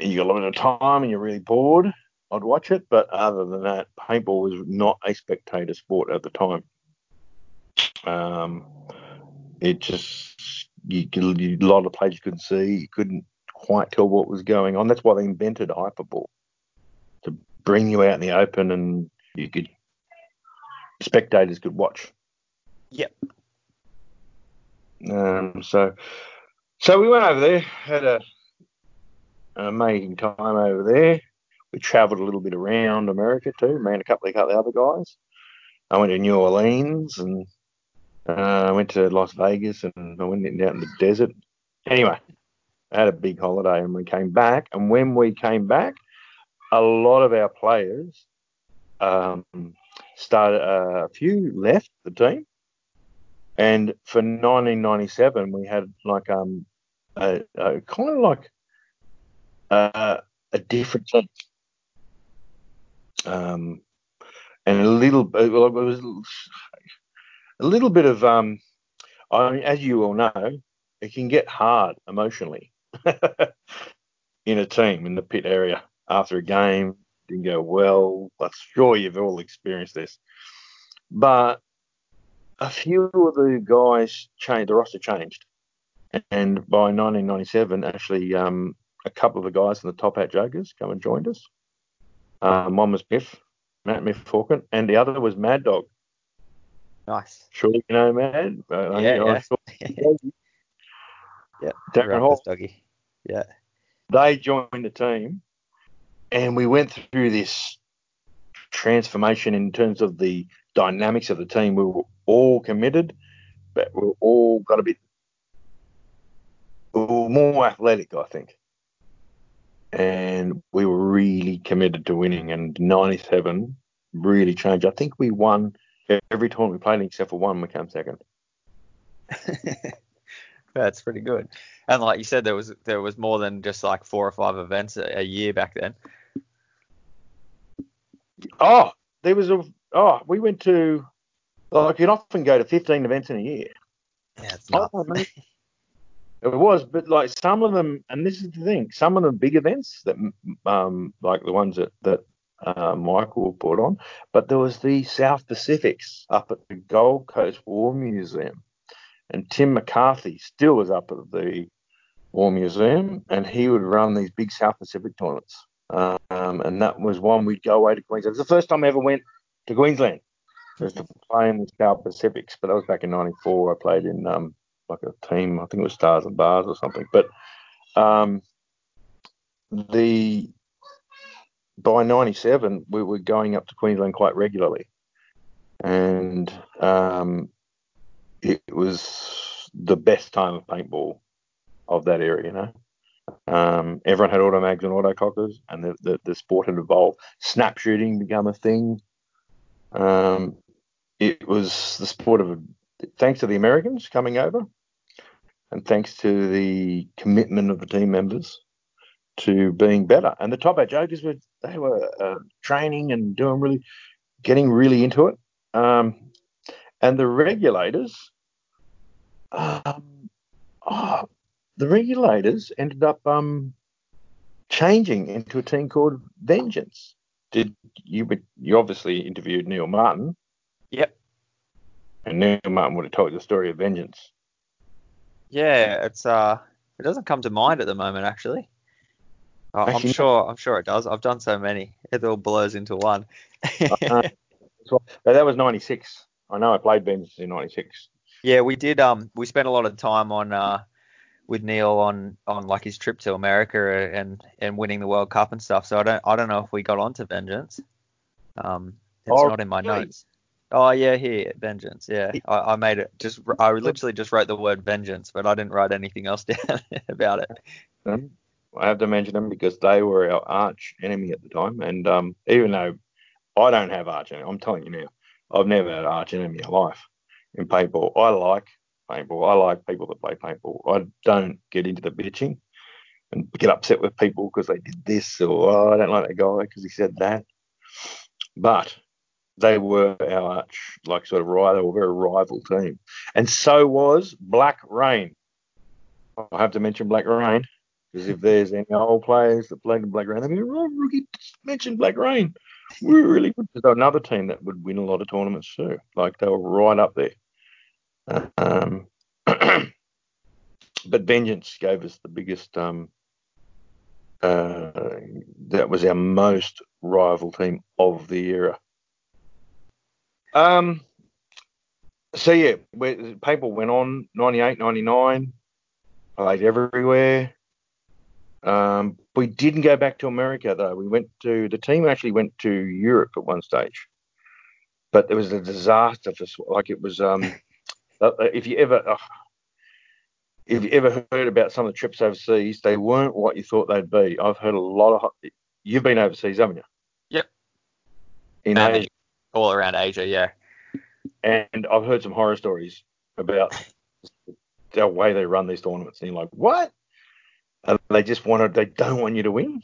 You got a of time and you're really bored. I'd watch it, but other than that, paintball was not a spectator sport at the time. Um, it just you, you, a lot of players you couldn't see. You couldn't quite tell what was going on. That's why they invented hyperball to bring you out in the open and you could spectators could watch. Yep. Um, so, so we went over there, had a, an amazing time over there. We travelled a little bit around America too, me and a couple of the other guys. I went to New Orleans and uh, I went to Las Vegas and I went out in the desert. Anyway, I had a big holiday and we came back. And when we came back, a lot of our players um, started, uh, a few left the team and for 1997, we had like um a, a kind of like a, a different team. Um, and a little, well, it was a little bit of um. I mean, as you all know, it can get hard emotionally [LAUGHS] in a team in the pit area after a game. Didn't go well. I'm sure you've all experienced this, but a few of the guys changed. The roster changed, and by 1997, actually, um, a couple of the guys from the Top Hat Jokers come and joined us. Um, one was Myth, Matt Myth Falcon, and the other was Mad Dog. Nice. Surely you know Mad. Uh, Yeah, I'm yeah. sure- [LAUGHS] Yeah. Darren Hall. doggy. Yeah. They joined the team, and we went through this transformation in terms of the dynamics of the team. We were all committed, but we were all got a bit we more athletic, I think. And we were really committed to winning. And 97 really changed. I think we won every time we played except for one. We came second. [LAUGHS] That's pretty good. And like you said, there was there was more than just like four or five events a, a year back then. Oh, there was a. Oh, we went to. Like, you'd often go to 15 events in a year. Yeah, it's Oh, mate. It was, but like some of them, and this is the thing, some of the big events that, um, like the ones that that uh, Michael put on, but there was the South Pacifics up at the Gold Coast War Museum, and Tim McCarthy still was up at the War Museum, and he would run these big South Pacific tournaments, um, and that was one we'd go away to Queensland. It was the first time I ever went to Queensland, was to play in the South Pacifics, but that was back in '94. I played in um, like a team. I think it was Stars and Bars or something. But um, the by '97 we were going up to Queensland quite regularly, and um, it was the best time of paintball of that era. You know, um, everyone had automags and autocockers, and the, the the sport had evolved. Snap shooting became a thing. Um, it was the sport of thanks to the Americans coming over, and thanks to the commitment of the team members to being better. And the Top Hat Jokers were they were uh, training and doing really, getting really into it. Um, and the regulators, um, oh, the regulators ended up um, changing into a team called Vengeance. Did you? You obviously interviewed Neil Martin. Yep. And Neil Martin would have told you the story of Vengeance. Yeah, it's uh, it doesn't come to mind at the moment actually. I- I'm sure I'm sure it does. I've done so many, it all blurs into one. Uh, but that was '96. I know I played Vengeance in '96. Yeah, we did. Um, we spent a lot of time on uh, with Neil on on like his trip to America and and winning the World Cup and stuff. So I don't I don't know if we got onto Vengeance. Um, it's Oh, not in my really? notes. Oh yeah, here Vengeance. Yeah, I, I made it. Just I literally just wrote the word Vengeance, but I didn't write anything else [LAUGHS] down about it. Um, I have to mention them because they were our arch enemy at the time. And um, even though I don't have arch enemy, I'm telling you now, I've never had arch enemy in life in paintball. I like paintball. I like people that play paintball. I don't get into the bitching and get upset with people because they did this or oh, I don't like that guy because he said that. But they were our arch, like sort of rival, or very rival team. And so was Black Rain. I have to mention Black Rain because if there's any old players that played in Black Rain, they'd be, oh, Rookie just mentioned Black Rain. We were really good. There's another team that would win a lot of tournaments too. Like they were right up there. Um, [CLEARS THROAT] but Vengeance gave us the biggest. Um, uh, that was our most rival team of the era. Um, so yeah, we, people went on 98, 99, played everywhere. Um, we didn't go back to America though. We went to the team actually went to Europe at one stage, but there was a disaster for like it was. Um, [LAUGHS] uh, if you ever uh, if you ever heard about some of the trips overseas, they weren't what you thought they'd be. I've heard a lot of. You've been overseas, haven't you? Yep. In And Asia, all around Asia, yeah. and I've heard some horror stories about the way they run these tournaments. And you're like, what? And they just want to, they don't want you to win.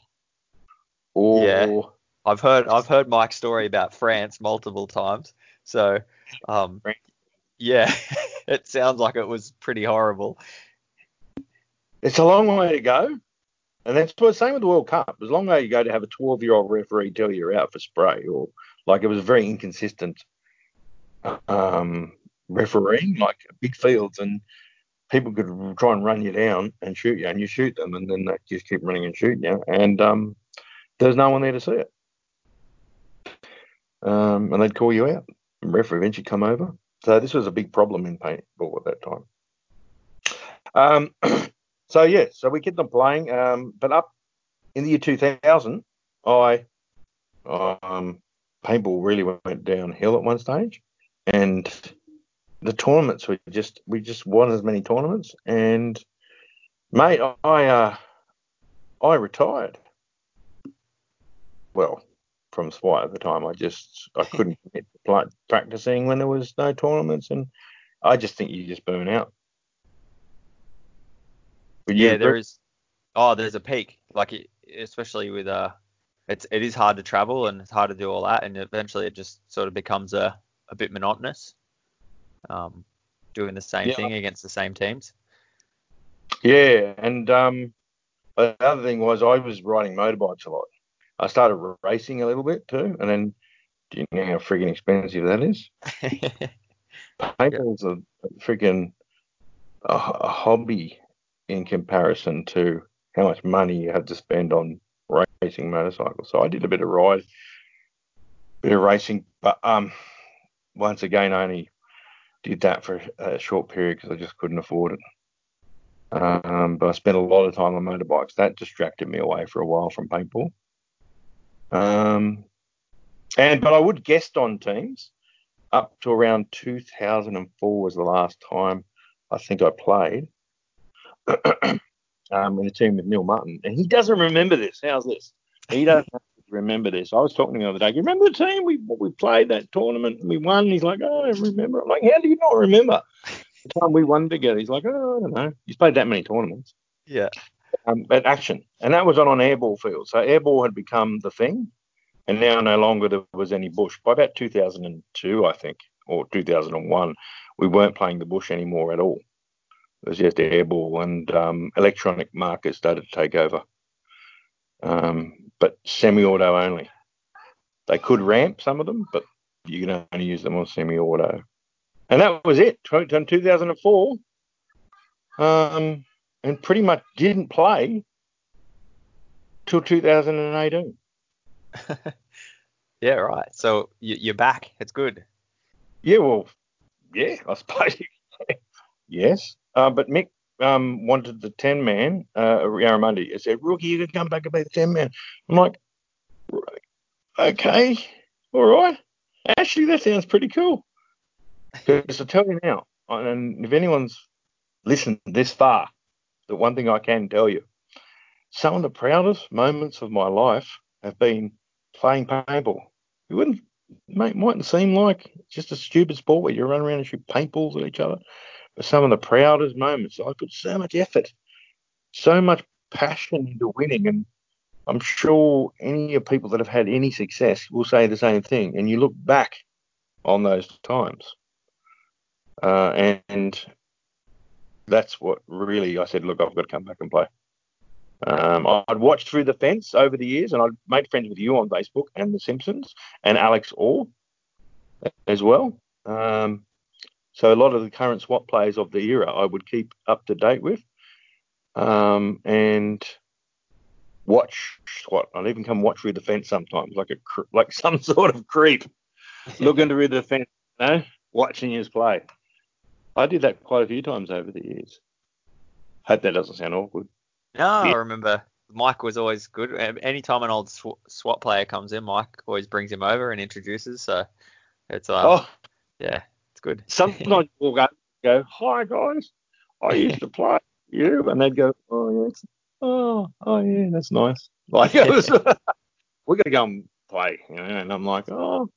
Or Yeah. I've heard I've heard Mike's story about France multiple times. So, um, yeah, [LAUGHS] it sounds like it was pretty horrible. it's a long way to go. And that's the same with the World Cup. It's a long way to go to have a 12 year old referee tell you you're out for spray, or like it was very inconsistent um, refereeing, like big fields, and people could try and run you down and shoot you, and you shoot them, and then they just keep running and shooting you, and um, there's no one there to see it. Um, and they'd call you out. The referee eventually come over. So this was a big problem in paintball at that time. Um, [CLEARS THROAT] so yeah, so we kept on playing. Um, but up in the year 2000, I um, paintball really went downhill at one stage, and the tournaments were just we just won as many tournaments. And mate, I uh, I retired. Well, from SWAT at the time, I just I [LAUGHS] couldn't commit to practicing when there was no tournaments, and I just think you just burn out. Would Yeah, there is. Oh, there's a peak. Like especially with uh, it's it is hard to travel and it's hard to do all that, and eventually it just sort of becomes a a bit monotonous. Um, doing the same Yeah. thing against the same teams. Yeah, and um, the other thing was I was riding motorbikes a lot. I started racing a little bit too, and then do you know how friggin' expensive that is? [LAUGHS] Paintball's a freaking a, a hobby in comparison to how much money you have to spend on racing motorcycles. So I did a bit of ride, bit of racing, but um, once again, I only did that for a short period because I just couldn't afford it. Um, but I spent a lot of time on motorbikes. That distracted me away for a while from paintball. Um, and but I would guest on teams up to around 2004 was the last time I think I played [CLEARS THROAT] um, in a team with Neil Martin, and he doesn't remember this. How's this? He doesn't remember this. I was talking to him the other day. Do You remember the team we we played that tournament and we won? He's like, oh, I don't remember. I'm like, how do you not remember the time we won together? He's like, oh, I don't know. He's played that many tournaments Yeah. um, at Action, and that was on an airball field. So airball had become the thing, and now no longer there was any bush. By about 2002, I think, or 2001, we weren't playing the bush anymore at all. It was just airball, and um, electronic markers started to take over, um, but semi-auto only. They could ramp some of them, but you can only use them on semi-auto. And that was it. Tw- In 2004, um, and pretty much didn't play till 2018. [LAUGHS] Yeah, right. So you, you're back. It's good. Yeah, well, yeah, I suppose. [LAUGHS] yes, uh, but Mick um, wanted the 10 man, uh, Yarramundi. He said, Rookie, you can come back and be the 10 man. I'm like, okay, all right. Actually, that sounds pretty cool. Because I tell you now, and if anyone's listened this far, the one thing I can tell you, some of the proudest moments of my life have been playing paintball. It wouldn't, mate, mightn't seem like just a stupid sport where you run around and shoot paintballs at each other, some of the proudest moments, I put so much effort, so much passion into winning, and I'm sure any of people that have had any success will say the same thing. And you look back on those times, uh, and, and that's what really I said. Look, I've got to come back and play. Um, I'd watched through the fence over the years, and I'd made friends with you on Facebook and The Simpsons and Alex Orr as well. Um, so a lot of the current SWAT players of the era, I would keep up to date with, um, and watch SWAT. I'd even come watch through the fence sometimes, like a like [LAUGHS] some sort of creep, looking through the fence, you know, watching his play. I did that quite a few times over the years. Hope that doesn't sound awkward. No, I remember Mike was always good. Um, Anytime an old sw- SWAT player comes in, Mike always brings him over and introduces. So it's uh, oh, yeah, good. sometimes we'll go, go, hi guys, I [LAUGHS] used to play you, and they'd go, oh yeah, oh, oh yeah, that's nice. Like [LAUGHS] was, we're gonna go and play, you know, and I'm like, oh,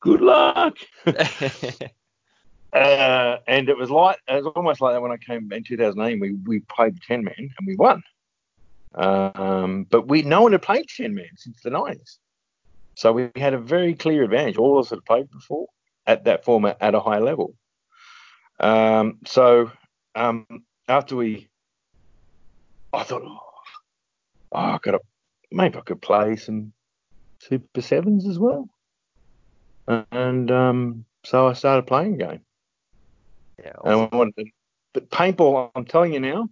good luck. [LAUGHS] Uh, and it was like it was almost like that when I came in 2008. We we played ten man and we won. Um, but we no one had played ten man since the 90s, so we had a very clear advantage. All of us had played before at that format at a high level. Um, so um, after we I thought, oh, oh I got maybe I could play some Super Sevens as well. And um, so I started playing a game. Yeah. And I wanted to, but paintball, I'm telling you now,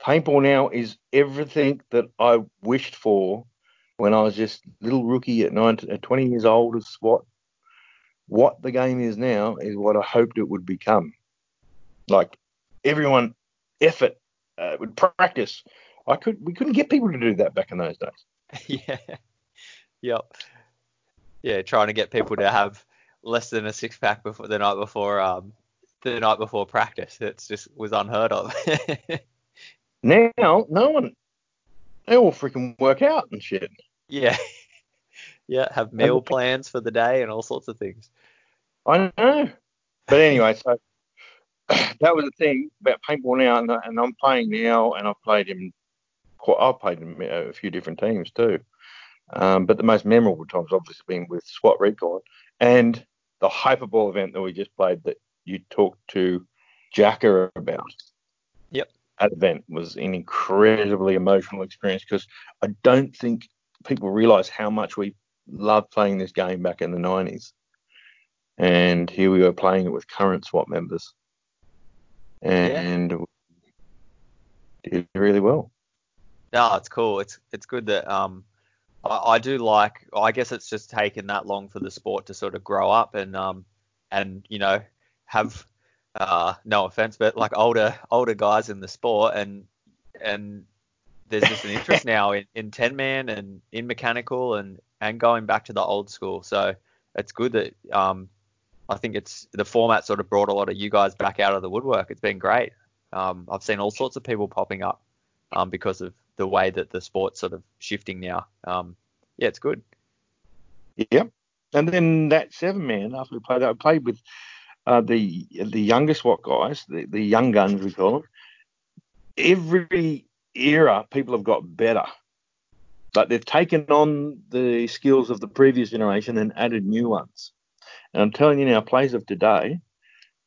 paintball now is everything that I wished for when I was just little rookie at nine, at 20 years old of SWAT. What the game is now is what I hoped it would become. Like everyone, effort, uh, would practice. I could, we couldn't get people to do that back in those days. [LAUGHS] yeah. Yep. Yeah, trying to get people to have less than a six pack before the night before um the night before practice. It's just was unheard of. [LAUGHS] Now, no one, they all freaking work out and shit. yeah. Yeah, have meal plans for the day and all sorts of things. I know. But anyway, so [CLEARS THROAT] that was the thing about paintball now, and, and I'm playing now, and I've played him. Quite, I've played him a few different teams too. Um, but the most memorable times obviously been with SWAT Recon and the Hyperball event that we just played that you talked to Jacka about. Yep. That event was an incredibly emotional experience because I don't think people realise how much we loved playing this game back in the 90s. And here we were playing it with current SWAT members. And did really well. No, it's cool. It's it's good that um I, I do like I guess it's just taken that long for the sport to sort of grow up and um and you know have uh no offense but like older older guys in the sport and and there's just an interest [LAUGHS] now in, in 10 man and in mechanical and and going back to the old school so it's good that um I think it's the format sort of brought a lot of you guys back out of the woodwork. It's been great. Um, I've seen all sorts of people popping up um, because of the way that the sport's sort of shifting now. Um, yeah, it's good. Yep. And then that seven man after we played I played with uh, the the younger SWAT guys, the, the young guns we call them. Every era, people have got better, but they've taken on the skills of the previous generation and added new ones. And I'm telling you now, players of today,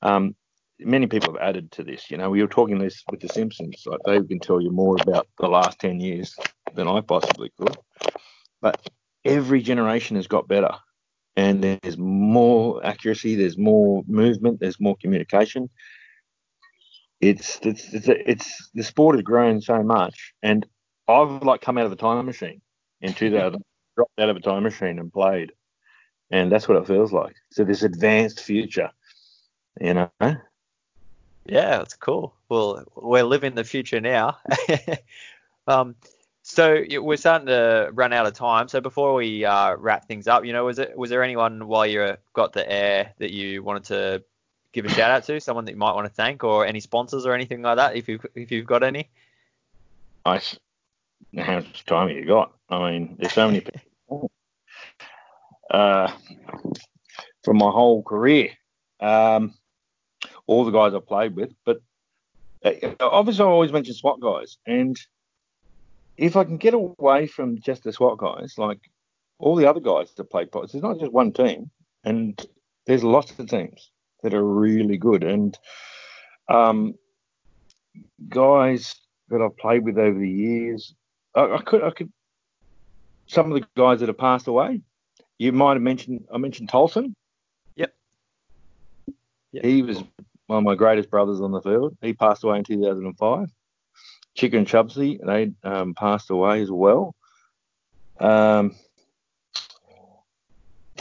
um, many people have added to this. You know, we were talking this with the Simpsons. Like they can tell you more about the last ten years than I possibly could. But every generation has got better, and there's more accuracy, there's more movement, there's more communication. It's it's it's, it's the sport has grown so much, and I've like come out of a time machine in 2000, dropped out of a time machine and played, and that's what it feels like. So this advanced future, you know. Yeah, it's cool. Well, we're living the future now. [LAUGHS] um, so we're starting to run out of time. So before we uh, wrap things up, you know, was it was there anyone while you got the air that you wanted to give a shout out to? Someone that you might want to thank, or any sponsors or anything like that? If you if you've got any. I how much time have you got? I mean, there's so many people. Uh, from my whole career, um, all the guys I played with, but uh, obviously I always mention SWAT guys, and if I can get away from just the SWAT guys, like all the other guys that play pots, it's not just one team, and there's lots of teams that are really good, and um, guys that I've played with over the years, I, I could, I could, some of the guys that have passed away. You might have mentioned, I mentioned Tolson. Yep. yep. He was one of my greatest brothers on the field. He passed away in 2005. Chicken Chubsy, they um, passed away as well. Um,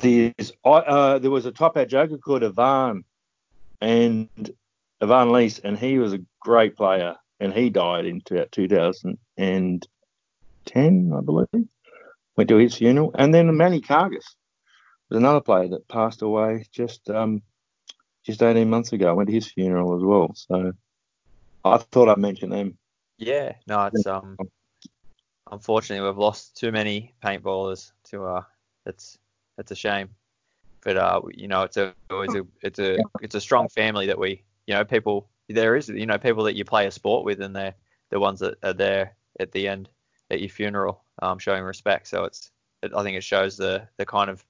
there's, uh, there was a top hat joker called Ivan, and Ivan Lees, and he was a great player, and he died in 2010, I believe. Went to his funeral, and then Manny Cargus was another player that passed away just um, just 18 months ago. I Went to his funeral as well. So I thought I'd mention them. Yeah, no, it's um, unfortunately we've lost too many paintballers to uh, it's it's a shame. But uh, you know, it's a it's a it's a it's a strong family that we, you know, people there is you know people that you play a sport with and they're the ones that are there at the end at your funeral, um, showing respect. So it's it, I think it shows the the kind of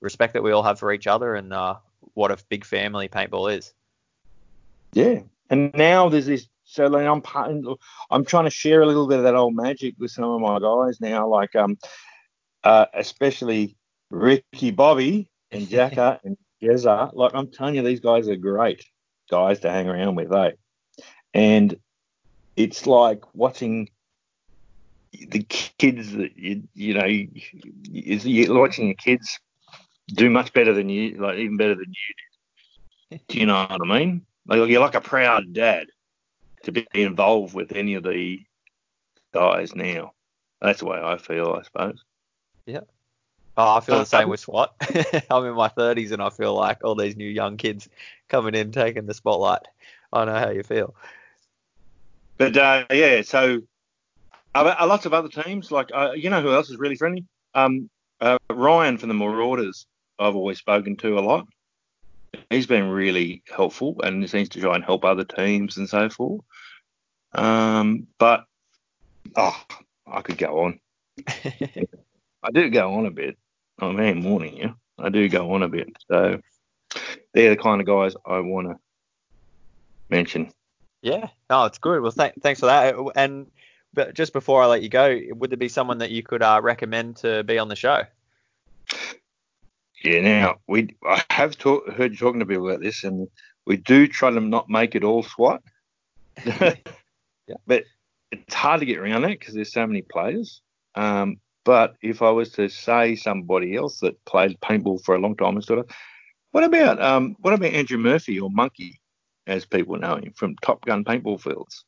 respect that we all have for each other and uh, what a big family paintball is. Yeah, and now there's this So like, I'm part- I'm trying to share a little bit of that old magic with some of my guys now, like um, uh, especially Ricky, Bobby, and Jacka [LAUGHS] and Jezza. Like I'm telling you, these guys are great guys to hang around with, eh? And it's like watching the kids that you you know you, you're watching your kids do much better than you, like even better than you did. Do you know what I mean? Like you're like a proud dad to be involved with any of the guys now. That's the way I feel, I suppose. Yeah. Oh, I feel the Uh, same with SWAT. [LAUGHS] I'm in my 30s and I feel like all these new young kids coming in taking the spotlight. I know how you feel. But uh, yeah, so uh, lots of other teams, like uh, you know who else is really friendly? Um, uh, Ryan from the Marauders. I've always spoken to a lot. He's been really helpful and he seems to try and help other teams and so forth. Um, but oh, I could go on. [LAUGHS] I do go on a bit. I mean, warning you, I do go on a bit. So they're the kind of guys I want to mention. Yeah, no, it's good. Well, th- thanks for that. And but just before I let you go, would there be someone that you could uh, recommend to be on the show? Yeah, now we I have talk, heard you talking to people about this, and we do try to not make it all SWAT. [LAUGHS] Yeah. But it's hard to get around that because there's so many players. Um, but if I was to say somebody else that played paintball for a long time and sort of, what about um, what about Andrew Murphy or Monkey, as people know him from Top Gun Paintball Fields?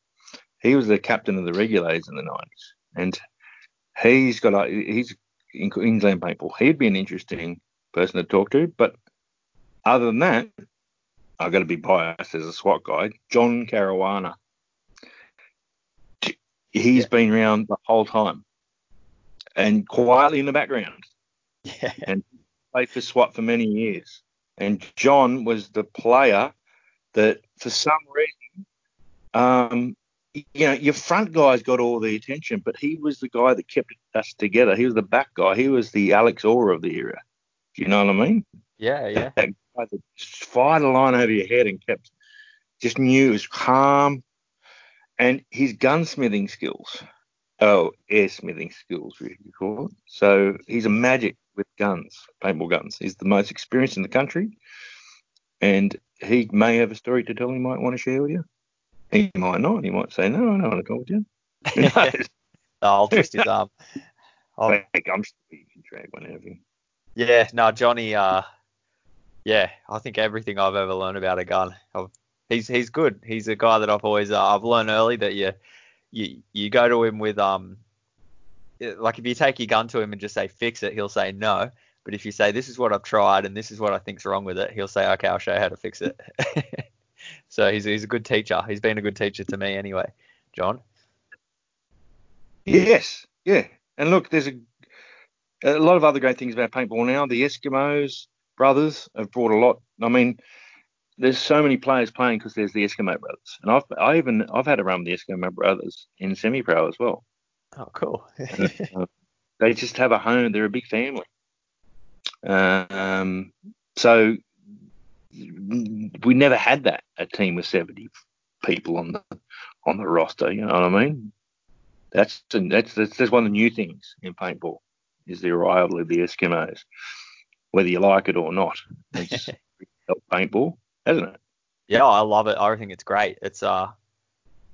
He was the captain of the regulators in the 90s, and he's got a he's in Queensland paintball. He'd be an interesting person to talk to. But other than that, I've got to be biased as a SWAT guy. John Caruana. He's Yeah. been around the whole time and quietly in the background. Yeah. And played for SWAT for many years. And John was the player that, for some reason, um, you know, your front guys got all the attention, but he was the guy that kept us together. He was the back guy. He was the Alex Orr of the era. Do you know what I mean? Yeah, yeah. That guy that fired a line over your head and kept, just knew it was calm. And his gunsmithing skills, oh, airsmithing skills, we could call it. So he's a magic with guns, paintball guns. He's the most experienced in the country. And he may have a story to tell he might want to share with you. He might not. He might say, no, I don't want to talk with you. [LAUGHS] Who knows? I'll twist his arm. [LAUGHS] I'll, Like, I'm sure you can drag one out of him. Yeah, no, Johnny. Uh, yeah, I think everything I've ever learned about a gun, I've, he's he's good. He's a guy that I've always uh, I've learned early that you you you go to him with um eh, like if you take your gun to him and just say fix it, he'll say no. But if you say this is what I've tried and this is what I think's wrong with it, he'll say okay, I'll show you how to fix it. [LAUGHS] so he's he's a good teacher. He's been a good teacher to me anyway, John. Yes, yeah. And look, there's a a lot of other great things about paintball now. The Eskimos brothers have brought a lot. I mean, there's so many players playing because there's the Eskimo brothers, and I've I even I've had a run with the Eskimo brothers in semi-pro as well. Oh, cool. [LAUGHS] Uh, they just have a home. They're a big family. Um, so we never had that a team with 70 people on the on the roster. You know what I mean? That's that's that's, that's one of the new things in paintball is the arrival of the Eskimos, whether you like it or not. It's [LAUGHS] helped paintball, hasn't it? Yeah, I love it. I think it's great. It's uh,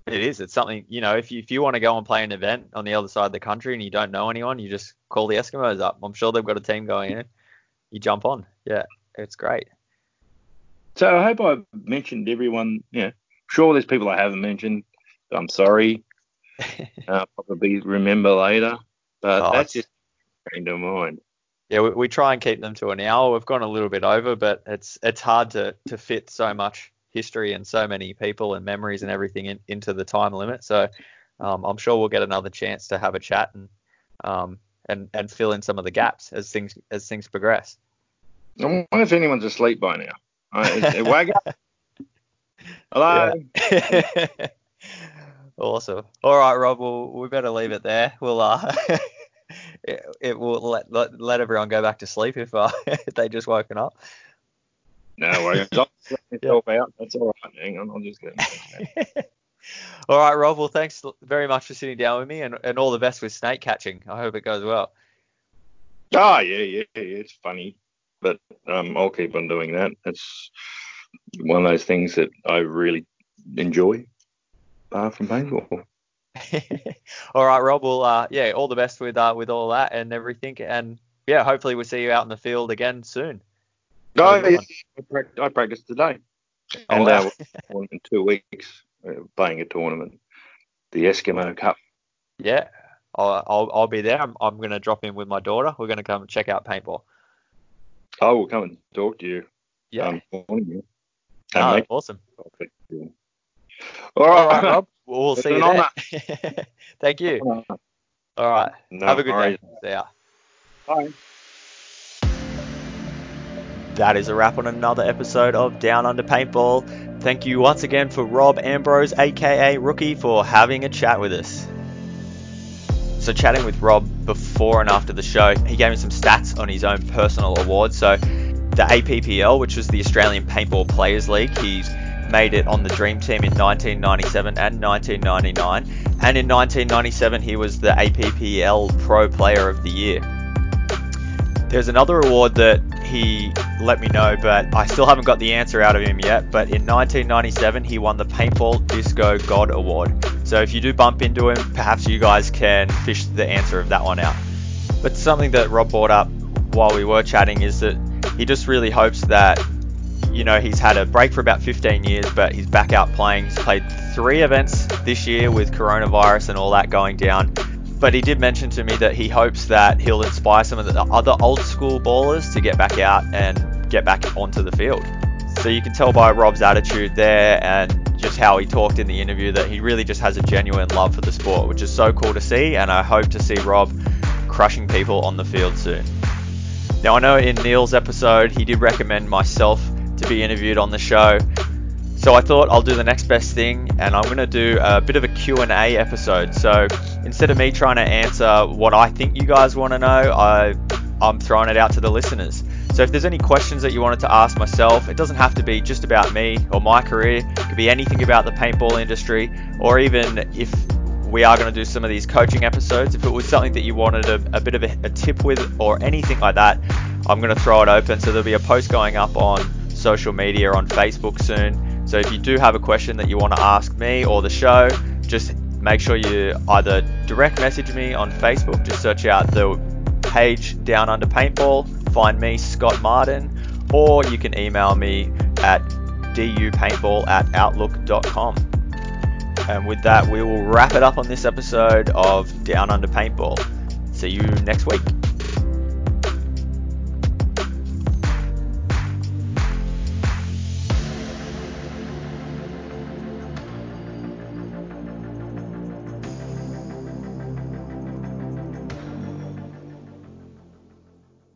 it is. It's something you know. If you if you want to go and play an event on the other side of the country and you don't know anyone, you just call the Eskimos up. I'm sure they've got a team going in. You jump on. Yeah, it's great. So I hope I mentioned everyone. Yeah, sure. There's people I haven't mentioned. I'm sorry. [LAUGHS] uh, probably remember later, but Oh, that's it's- just came to mind. Yeah, we, we try and keep them to an hour. We've gone a little bit over, but it's it's hard to to fit so much history and so many people and memories and everything in, into the time limit. So um, I'm sure we'll get another chance to have a chat and um and and fill in some of the gaps as things as things progress. I wonder if anyone's asleep by now. Uh, Wagga? Hello. awesome. All right, Rob. Well, we better leave it there. We'll uh, [LAUGHS] it, it will let, let let everyone go back to sleep if uh [LAUGHS] if they just woken up. No worries. [LAUGHS] I'll let myself out. That's all right. Hang on. I'll just get. all right, Rob. Well, thanks very much for sitting down with me, and, and all the best with snake catching. I hope it goes well. Oh yeah, yeah, yeah. It's funny, but um, I'll keep on doing that. It's one of those things that I really enjoy uh, from paintball. [LAUGHS] all right, Rob. Well, uh, yeah, all the best with uh, with all that and everything, and yeah, hopefully we'll see you out in the field again soon. No, yeah, I, practiced, I practiced today, Oh, and wow. uh, in two weeks uh, playing a tournament, the Eskimo Cup. Yeah, I'll, I'll, I'll be there. I'm, I'm going to drop in with my daughter. We're going to come check out paintball. I will come and talk to you. Yeah. Um, morning, Oh, make- awesome. All All right, Rob. [LAUGHS] We'll It's see you there. [LAUGHS] Thank you. All right. No Have a good worries. day. See ya. Bye. That is a wrap on another episode of Down Under Paintball. Thank you once again for Rob Ambrose, aka Rookie, for having a chat with us. So, chatting with Rob before and after the show, he gave me some stats on his own personal awards. So, the APPL, which was the Australian Paintball Players League, he's made it on the Dream Team in 1997 and 1999. And in 1997, he was the APPL Pro Player of the Year. There's another award that he let me know, but I still haven't got the answer out of him yet. But in 1997, he won the Paintball Disco God Award. So if you do bump into him, perhaps you guys can fish the answer of that one out. But something that Rob brought up while we were chatting is that he just really hopes that, you know, he's had a break for about 15 years, but he's back out playing. He's played three events this year with coronavirus and all that going down but he did mention to me that he hopes that he'll inspire some of the other old school ballers to get back out and get back onto the field. So you can tell by Rob's attitude there and just how he talked in the interview that he really just has a genuine love for the sport, which is so cool to see. And I hope to see Rob crushing people on the field soon. Now I know in Neil's episode he did recommend myself to be interviewed on the show. So I thought I'll do the next best thing and I'm going to do a bit of a Q&A episode. So instead of me trying to answer what I think you guys want to know, I I'm throwing it out to the listeners. So if there's any questions that you wanted to ask myself, it doesn't have to be just about me or my career. It could be anything about the paintball industry or even if we are going to do some of these coaching episodes. If it was something that you wanted a, a bit of a, a tip with or anything like that, I'm going to throw it open. So there'll be a post going up on social media on Facebook soon. So if you do have a question that you want to ask me or the show, just make sure you either direct message me on Facebook, just search out the page Down Under Paintball, find me, Scott Martin, or you can email me at dupaintball at outlook.com. And with that, we will wrap it up on this episode of Down Under Paintball. See you next week.